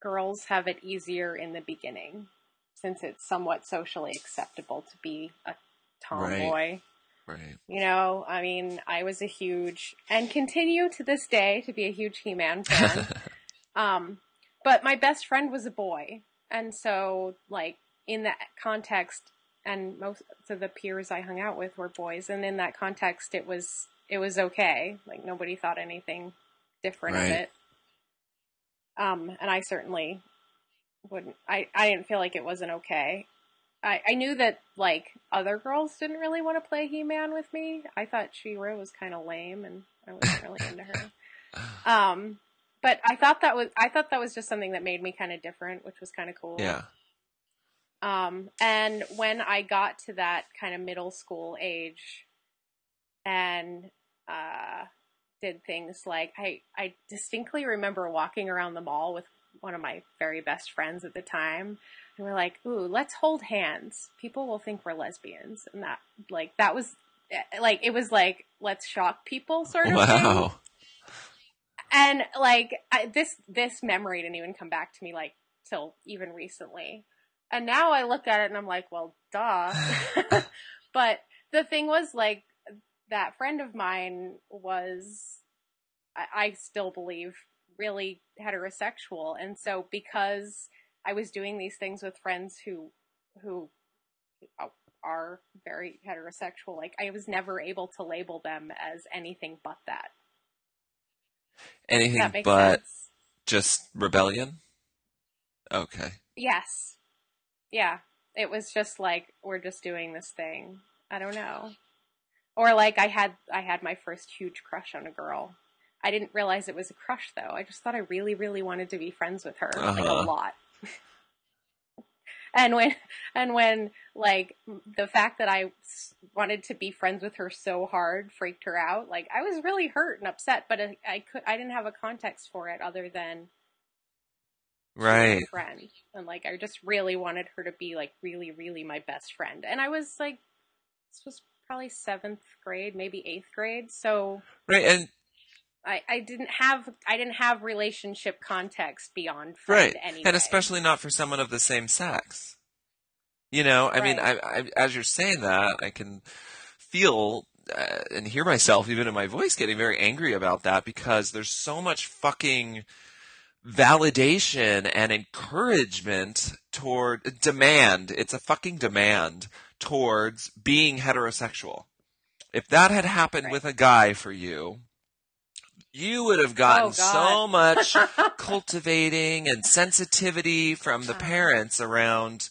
girls have it easier in the beginning since it's somewhat socially acceptable to be a tomboy. Right. Right. You know, I mean, I was a huge and continue to this day to be a huge He-Man fan. um, but my best friend was a boy, and so like in that context, and most of the peers I hung out with were boys, and in that context, it was it was okay. Like nobody thought anything different Right. of it. Um, and I certainly wouldn't. I I didn't feel like it wasn't okay. I I knew that like other girls didn't really want to play He Man with me. I thought She-Ra was kind of lame, and I wasn't really into her. Um, but I thought that was I thought that was just something that made me kind of different, which was kind of cool. Yeah. Um, and when I got to that kind of middle school age and uh, did things like I, I distinctly remember walking around the mall with one of my very best friends at the time. And we're like, ooh, let's hold hands. People will think we're lesbians. And that, like, that was, eh, like, it was like, let's shock people sort of thing Wow. and like I, this this memory didn't even come back to me like till even recently and now i look at it and i'm like well duh but the thing was like that friend of mine was I, I still believe really heterosexual. And so because I was doing these things with friends who who are very heterosexual, like I was never able to label them as anything but that. Anything That but sense. just rebellion? Okay. Yes. Yeah. It was just like we're just doing this thing. I don't know. Or like I had I had my first huge crush on a girl. I didn't realize it was a crush though. I just thought I really really wanted to be friends with her like a Uh-huh. lot. and when and when like the fact that I wanted to be friends with her so hard freaked her out, like I was really hurt and upset, but I, I could I didn't have a context for it other than she was my Right. friend and like i just really wanted her to be like really really my best friend and i was like this was probably seventh grade maybe eighth grade so Right. And i i didn't have i didn't have relationship context beyond friend right. anyway And especially not for someone of the same sex. You know, I mean, I, I, as you're saying that, I can feel uh, and hear myself, even in my voice, getting very angry about that because there's so much fucking validation and encouragement toward demand. It's a fucking demand towards being heterosexual. If that had happened Right. with a guy for you, you would have gotten Oh, so much cultivating and sensitivity from the parents around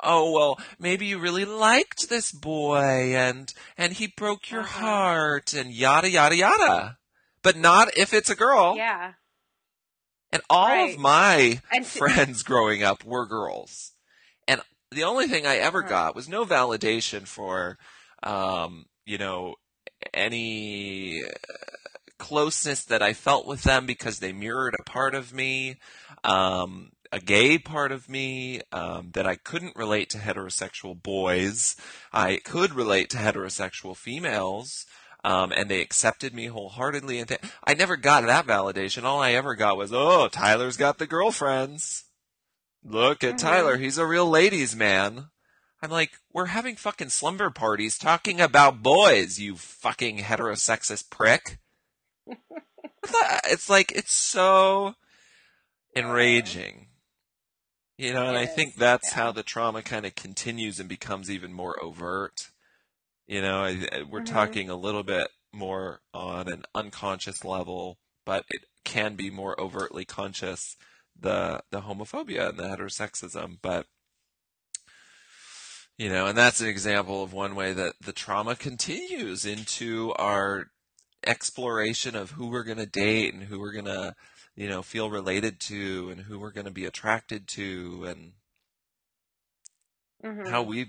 oh well maybe you really liked this boy and and he broke your Uh-huh. heart and yada yada yada but not if it's a girl yeah and all Right. of my And friends growing up were girls and the only thing i ever Uh-huh. got was no validation for um you know any uh, closeness that I felt with them because they mirrored a part of me, um, a gay part of me, um, that I couldn't relate to heterosexual boys. I could relate to heterosexual females. Um, and they accepted me wholeheartedly. And th- I never got that validation. All I ever got was, "Oh, Tyler's got the girlfriends. Look at Mhm. Tyler. He's a real ladies' man." I'm like, we're having fucking slumber parties talking about boys, you fucking heterosexist prick. It's like, it's so enraging. You know, and I think that's how the trauma kind of continues and becomes even more overt. You know, I, I- we're Mhm. talking a little bit more on an unconscious level, but it can be more overtly conscious the the homophobia and the heterosexism, but you know, and that's an example of one way that the trauma continues into our exploration of who we're going to date and who we're going to, you know, feel related to and who we're going to be attracted to and Mhm. how we,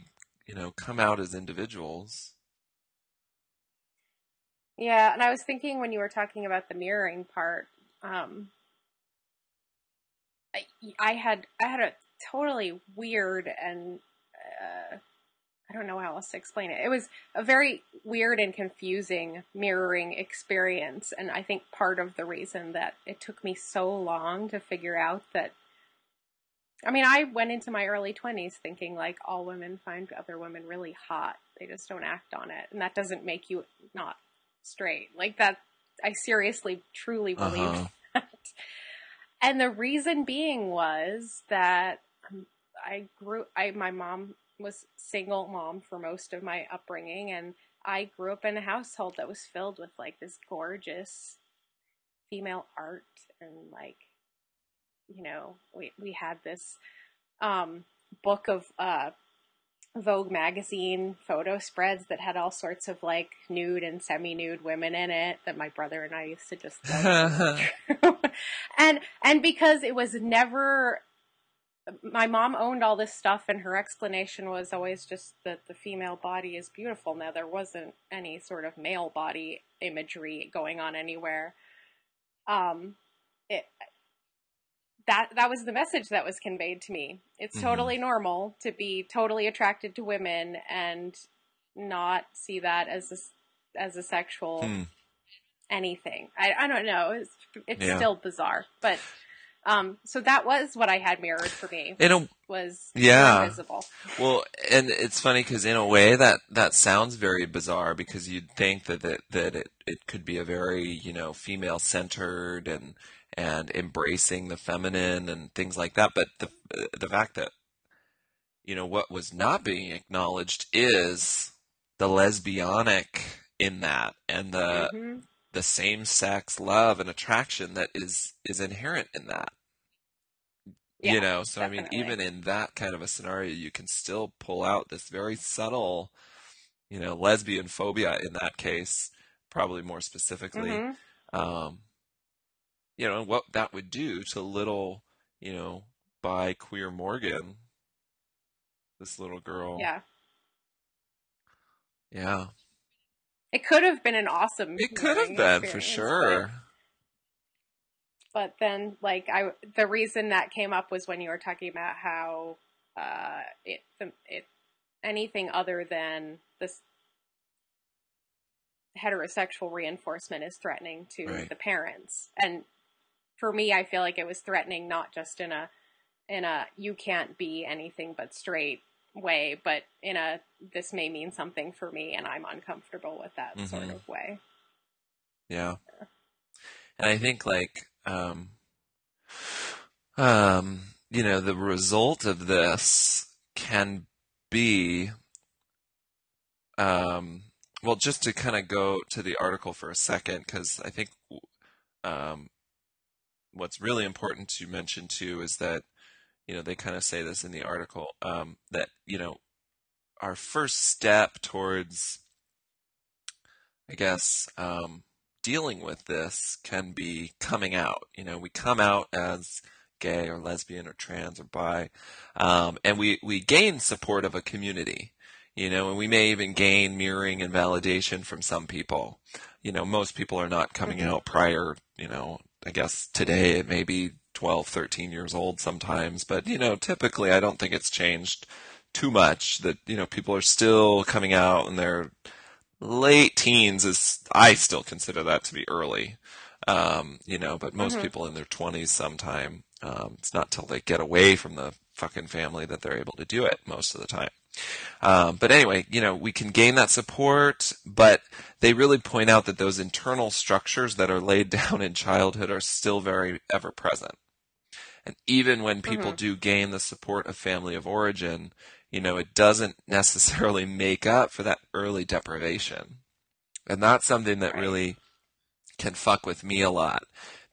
you know, come out as individuals. Yeah, and I was thinking when you were talking about the mirroring part, um, I, I had I had a totally weird and uh, I don't know how else to explain it. It was a very weird and confusing mirroring experience, and I think part of the reason that it took me so long to figure out that. I mean, I went into my early 20s thinking like all women find other women really hot. They just don't act on it. And that doesn't make you not straight. Like that, I seriously, truly believe Uh-huh. that. And the reason being was that um, I grew, I, my mom was single mom for most of my upbringing and I grew up in a household that was filled with like this gorgeous female art and like, you know, we, we had this, um, book of, uh, Vogue magazine photo spreads that had all sorts of like nude and semi-nude women in it that my brother and I used to just and and because it was never my mom owned all this stuff and her explanation was always just that the female body is beautiful. Now there wasn't any sort of male body imagery going on anywhere. Um it that that was the message that was conveyed to me. It's Mhm. totally normal to be totally attracted to women and not see that as a, as a sexual Hmm. anything. I I don't know. It's it's Yeah. still bizarre, but um. So that was what I had mirrored for me In a was Yeah. invisible. Well, and it's funny because in a way that that sounds very bizarre because you'd think that it, that it it could be a very you know female centered and and embracing the feminine and things like that. But the the fact that you know what was not being acknowledged is the lesbianic in that and the Mm-hmm. the same sex love and attraction that is is inherent in that you know so i mean even in that kind of a scenario you can still pull out this very subtle you know lesbian phobia in that case probably more specifically Mhm. um you know and what that would do to little you know bi queer morgan this little girl Yeah. yeah It could have been an awesome. it could have been for sure But, but then, like, I the reason that came up was when you were talking about how uh, it it anything other than this heterosexual reinforcement is threatening to Right. the parents, and for me, I feel like it was threatening not just in a in a you can't be anything but straight way, but in a this may mean something for me and I'm uncomfortable with that sort Mhm. of way. Yeah. And I think like um um you know the result of this can be um well just to kind of go to the article for a second cuz I think um what's really important to mention too is that you know they kind of say this in the article um that you know our first step towards I guess, um, dealing with this can be coming out. You know, we come out as gay or lesbian or trans or bi, um, and we, we gain support of a community. You know, and we may even gain mirroring and validation from some people. You know, most people are not coming Mhm. out prior, you know, I guess today it may be 12, 13 years old sometimes, but, you know, typically I don't think it's changed too much that, you know, people are still coming out and they're late teens is I still consider that to be early. Um, you know, but most Mhm. people in their twenties sometime. Um, it's not till they get away from the fucking family that they're able to do it most of the time. Um, but anyway, you know, we can gain that support, but they really point out that those internal structures that are laid down in childhood are still very ever present. And even when people Mhm. do gain the support of family of origin, you know, it doesn't necessarily make up for that early deprivation. And that's something that Right. really can fuck with me a lot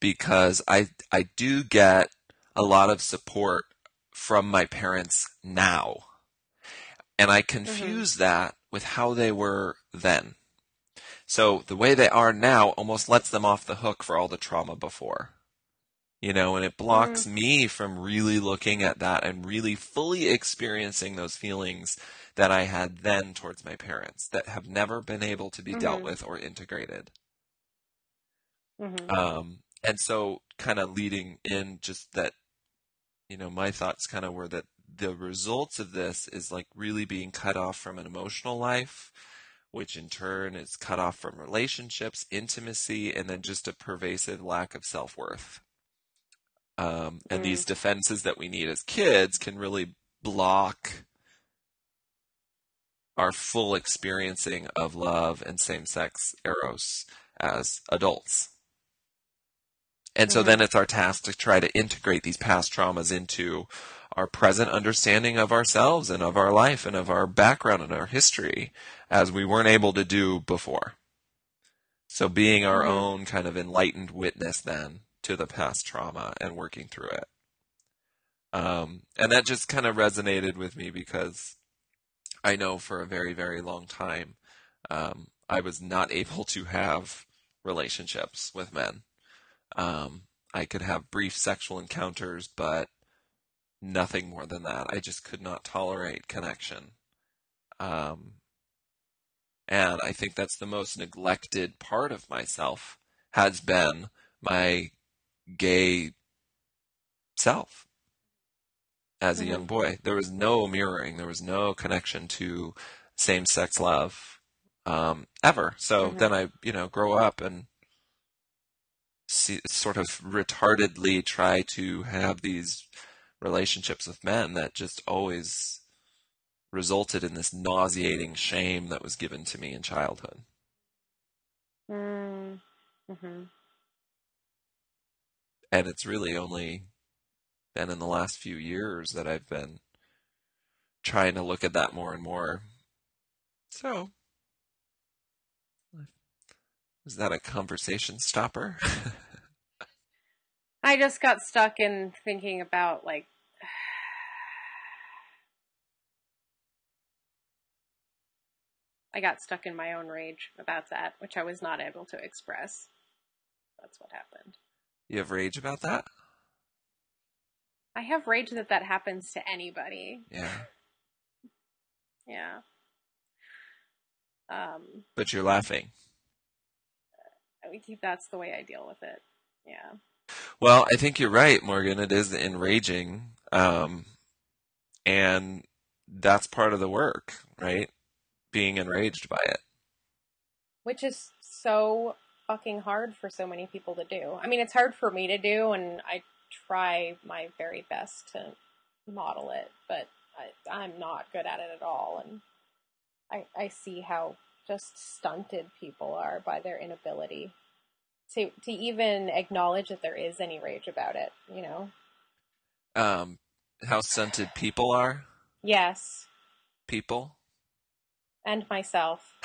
because I I do get a lot of support from my parents now. And I confuse that with how they were then. So the way they are now almost lets them off the hook for all the trauma before. You know, and it blocks me from really looking at that and really fully experiencing those feelings that I had then towards my parents that have never been able to be dealt Mhm. with or integrated. Mhm. Um, and so kind of leading in just that, you know, my thoughts kind of were that the results of this is like really being cut off from an emotional life, which in turn is cut off from relationships, intimacy, and then just a pervasive lack of self worth. Um, and Mm. these defenses that we need as kids can really block our full experiencing of love and same sex eros as adults. And so Mhm. then it's our task to try to integrate these past traumas into our present understanding of ourselves and of our life and of our background and our history as we weren't able to do before. So being our Mhm. own kind of enlightened witness then to the past trauma and working through it. Um, and that just kind of resonated with me because I know for a very, very long time, um, I was not able to have relationships with men. Um, I could have brief sexual encounters, but nothing more than that. I just could not tolerate connection. Um, and I think that's the most neglected part of myself has been my gay self as a Mhm. young boy. There was no mirroring, there was no connection to same sex love um, ever. So Mhm. then I, you know, grow up and see, sort of retardedly try to have these relationships with men that just always resulted in this nauseating shame that was given to me in childhood. Mm. hmm And it's really only been in the last few years that I've been trying to look at that more and more. So, is that a conversation stopper? I just got stuck in thinking about like I got stuck in my own rage about that, which I was not able to express. That's what happened. you have rage about that? I have rage that that happens to anybody. Yeah. Yeah. Um, But you're laughing. I think that's the way I deal with it. Yeah. Well, I think you're right, Morgan. It is enraging. Um, and that's part of the work, right? Being enraged by it. Which is so fucking hard for so many people to do. I mean, it's hard for me to do, and I try my very best to model it, but I, I'm not good at it at all. And I, I see how just stunted people are by their inability to to even acknowledge that there is any rage about it. You know? Um, how stunted people are. Yes, People. and myself.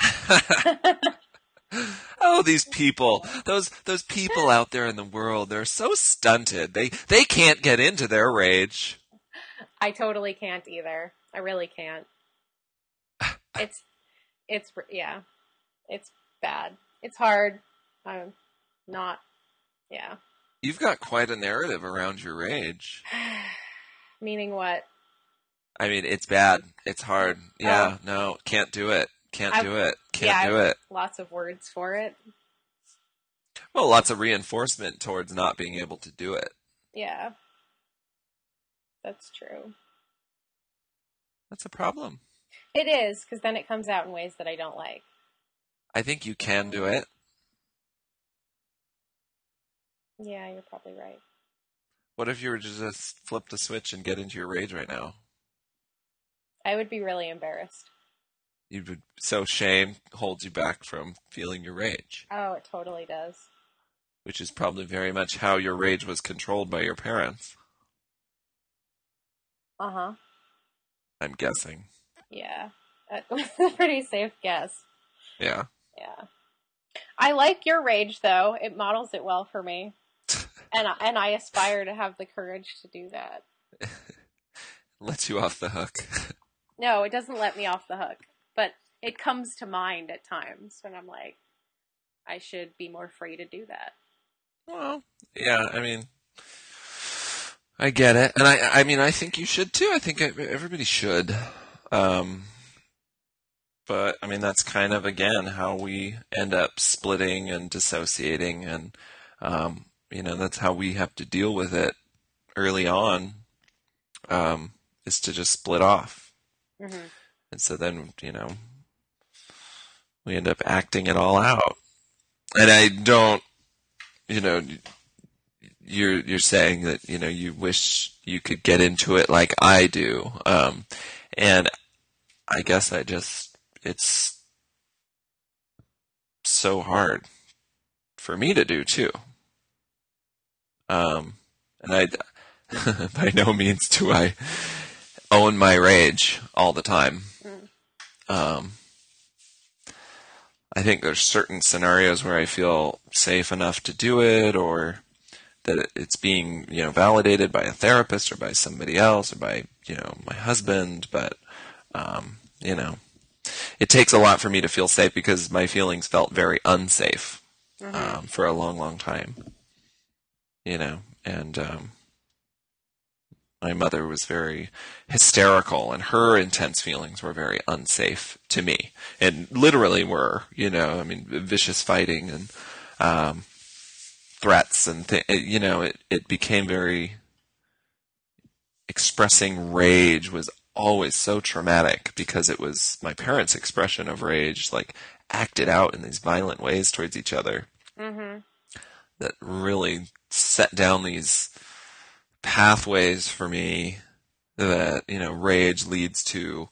oh, these people. Those those people out there in the world, they're so stunted. They they can't get into their rage. I totally can't either. I really can't. It's, it's, yeah, it's bad. It's hard. I'm not, yeah. You've got quite a narrative around your rage. Meaning what? I mean, it's bad. It's hard. Yeah, oh. no, can't do it. Can't I've- do it. Can't yeah, do it. Lots of words for it. Well, lots of reinforcement towards not being able to do it. Yeah. That's true. That's a problem. It is, because then it comes out in ways that I don't like. I think you can do it. Yeah, you're probably right. What if you were to just flip the switch and get into your rage right now? I would be really embarrassed. You would so shame holds you back from feeling your rage, Oh, it totally does. which is probably very much how your rage was controlled by your parents. Uh huh. I'm guessing. Yeah. That's a pretty safe guess. Yeah. Yeah. I like your rage though. It models it well for me. And I, and I aspire to have the courage to do that. Lets you off the hook. No, it doesn't let me off the hook, but it comes to mind at times when I'm like I should be more free to do that. well, yeah, I mean, I get it. And I, I mean, I think you should too. I think everybody should. Um, but I mean, that's kind of again how we end up splitting and dissociating, and um, you know, that's how we have to deal with it early on. Um, is to just split off, hmm and so then you know, we end up acting it all out. And I don't, you know, you're you're saying that you know you wish you could get into it like I do, um, and I guess I just it's so hard for me to do too. Um, and I by no means do I own my rage all the time. Um, I think there's certain scenarios where I feel safe enough to do it, or that it's being you know validated by a therapist or by somebody else or by you know my husband. But um, you know, it takes a lot for me to feel safe because my feelings felt very unsafe um, for a long, long time. You know, and um, my mother was very hysterical, and her intense feelings were very unsafe to me, and literally were. You know, I mean, vicious fighting and um, threats, and th- you know, it it became very expressing rage was always so traumatic because it was my parents' expression of rage, like acted out in these violent ways towards each other hmm that really set down these pathways for me that you know rage leads to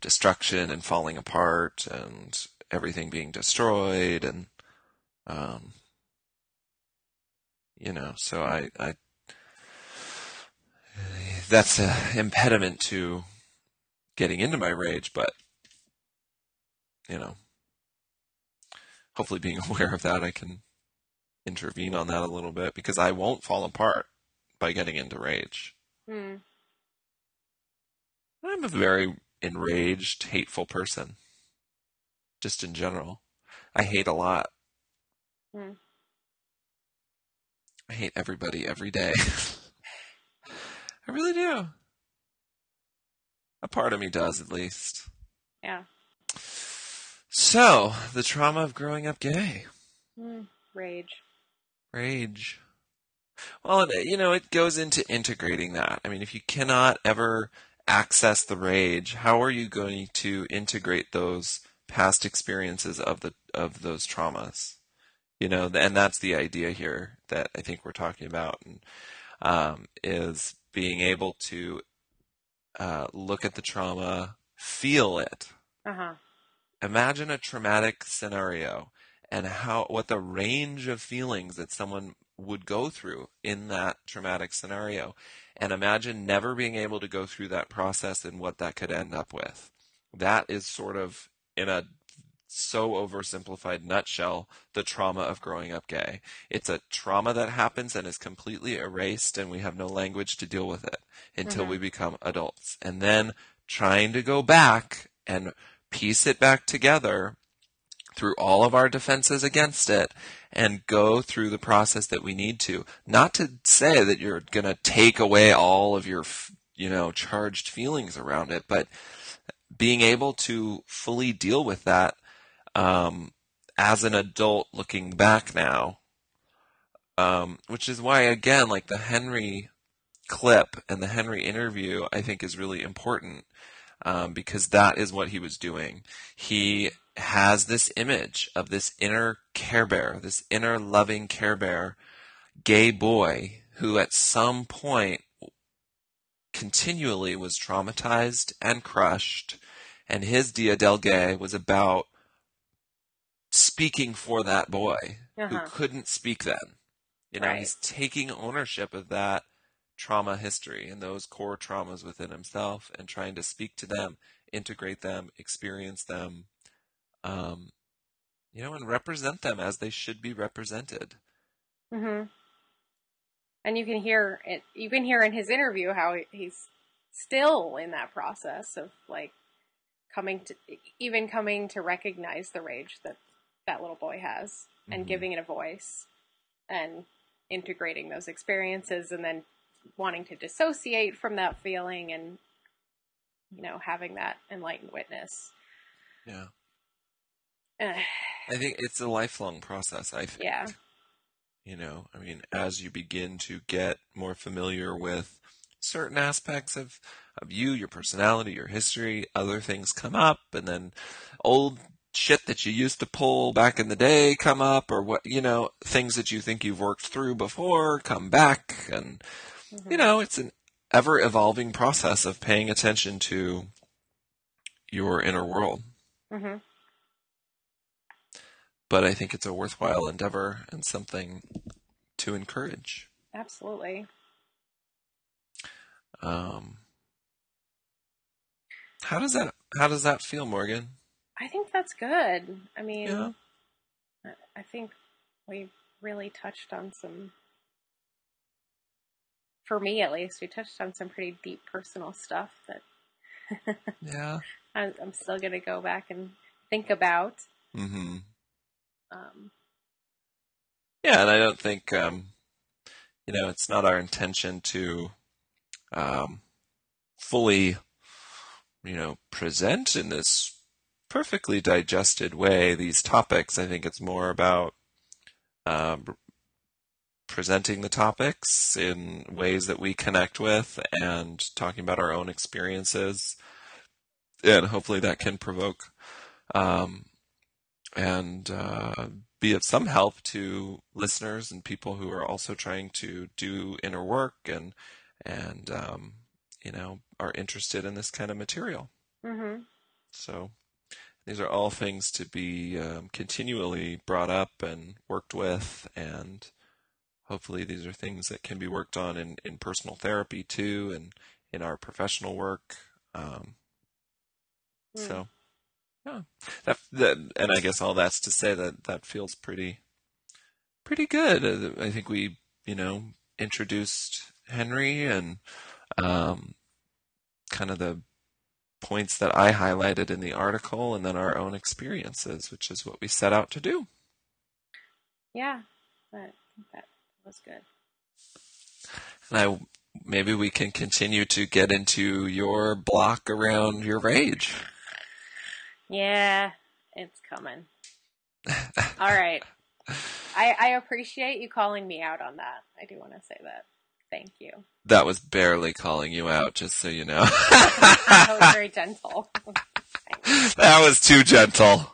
destruction and falling apart and everything being destroyed and um you know, so I, I that's an impediment to getting into my rage, but you know, hopefully being aware of that, I can intervene on that a little bit because I won't fall apart by getting into rage. Hmm. I'm a very enraged, hateful person. Just in general. I hate a lot. Hmm. I hate everybody every day. I really do. A part of me does, at least. Yeah. So, the trauma of growing up gay. Hmm. Rage. Rage. Well, you know, it goes into integrating that. I mean, if you cannot ever access the rage, how are you going to integrate those past experiences of the of those traumas? You know, and that's the idea here that I think we're talking about, and, um, is being able to uh, look at the trauma, feel it, Uh huh. imagine a traumatic scenario and how what the range of feelings that someone would go through in that traumatic scenario. And imagine never being able to go through that process and what that could end up with. That is sort of in a so oversimplified nutshell the trauma of growing up gay. It's a trauma that happens and is completely erased and we have no language to deal with it until Mhm. we become adults. And then trying to go back and piece it back together through all of our defenses against it and go through the process that we need to. Not to say that you're going to take away all of your, you know, charged feelings around it, but being able to fully deal with that um, as an adult looking back now, um, which is why, again, like the Henry clip and the Henry interview, I think is really important um, because that is what he was doing. He has this image of this inner Care Bear, this inner loving Care Bear, gay boy who at some point continually was traumatized and crushed, and his Dia del Gay was about speaking for that boy who Uh-huh. couldn't speak then. You know, Right. he's taking ownership of that trauma history and those core traumas within himself and trying to speak to them, integrate them, experience them, um, you know, and represent them as they should be represented. hmm And you can hear it. You can hear in his interview how he's still in that process of like coming to, even coming to recognize the rage that that little boy has, and Mhm. giving it a voice, and integrating those experiences, and then wanting to dissociate from that feeling, and you know having that enlightened witness. Yeah. I think it's a lifelong process, I think. Yeah. You know, I mean, as you begin to get more familiar with certain aspects of, of you, your personality, your history, other things come up, and then old shit that you used to pull back in the day come up, or what, you know, things that you think you've worked through before come back, and, you know, it's an ever evolving process of paying attention to your inner world. hmm But I think it's a worthwhile endeavor and something to encourage. Absolutely. Um, how does that how does that feel, Morgan? I think that's good. I mean, Yeah. I- I think we really touched on some, for me at least, we touched on some pretty deep personal stuff that Yeah. I'm, I'm still going to go back and think about. Mm-hmm. Um, Yeah, and I don't think um, you know it's not our intention to um, fully, you know, present in this perfectly digested way these topics. I think it's more about um, presenting the topics in ways that we connect with and talking about our own experiences, and hopefully that can provoke um, and uh, be of some help to listeners and people who are also trying to do inner work and and um, you know are interested in this kind of material. hmm So these are all things to be um, continually brought up and worked with, and hopefully these are things that can be worked on in, in personal therapy too and in our professional work. Um, Hmm. So, yeah, that, that, and I guess all that's to say that that feels pretty, pretty good. Uh, I think we, you know, introduced Henry and, um, kind of the points that I highlighted in the article and then our own experiences, which is what we set out to do. Yeah, that was good. And I, maybe we can continue to get into your block around your rage. Yeah, it's coming. All right. I, I appreciate you calling me out on that. I do want to say that. Thank you. That was barely calling you out, just so you know. that was very gentle. That was too gentle.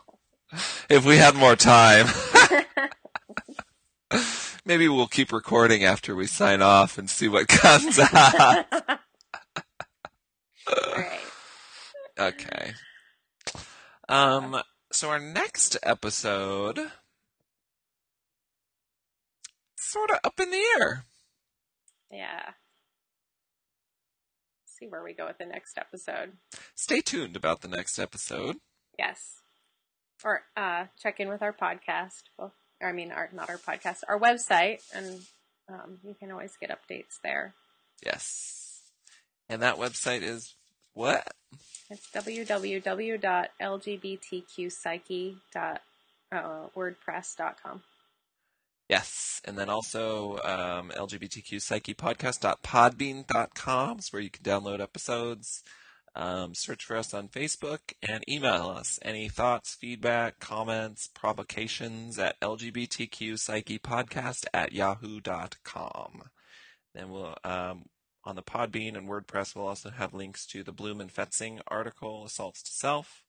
If we had more time, maybe we'll keep recording after we sign off and see what comes out. Right. Okay. Um, so our next episode, sort of up in the air. Yeah. See where we go with the next episode. Stay tuned about the next episode. Yes. Or uh, check in with our podcast. Well, I mean, our not our podcast, our website, and um, you can always get updates there. Yes. And that website is what? It's www.lgbtqpsyche.wordpress.com. Yes. And then also um, LGBTQ Psyche Podcast.podbean.com is where you can download episodes. Um, search for us on Facebook and email us any thoughts, feedback, comments, provocations at LGBTQ Psyche Podcast at yahoo.com. Then we'll, um, on the Podbean and WordPress, we'll also have links to the Blum and Pfetzing article, Assaults to Self.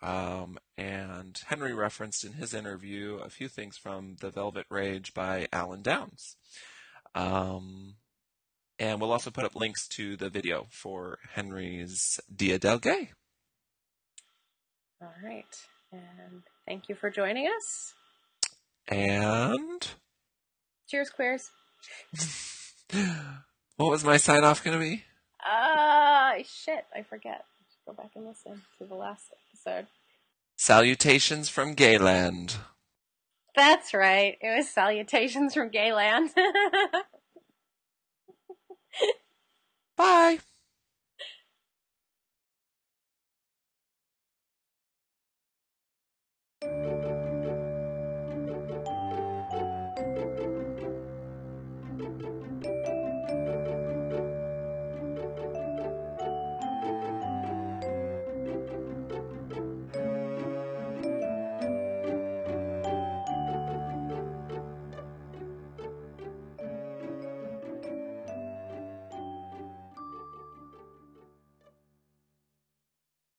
Um, and Henry referenced in his interview a few things from The Velvet Rage by Alan Downs. Um, and we'll also put up links to the video for Henry's Dia del Gay. All right. And thank you for joining us. And Cheers, queers. what was my sign off going to be? Ah, shit. I forget. I go back and listen to the last episode. Salutations from Gayland. That's right. It was salutations from Gayland. Bye.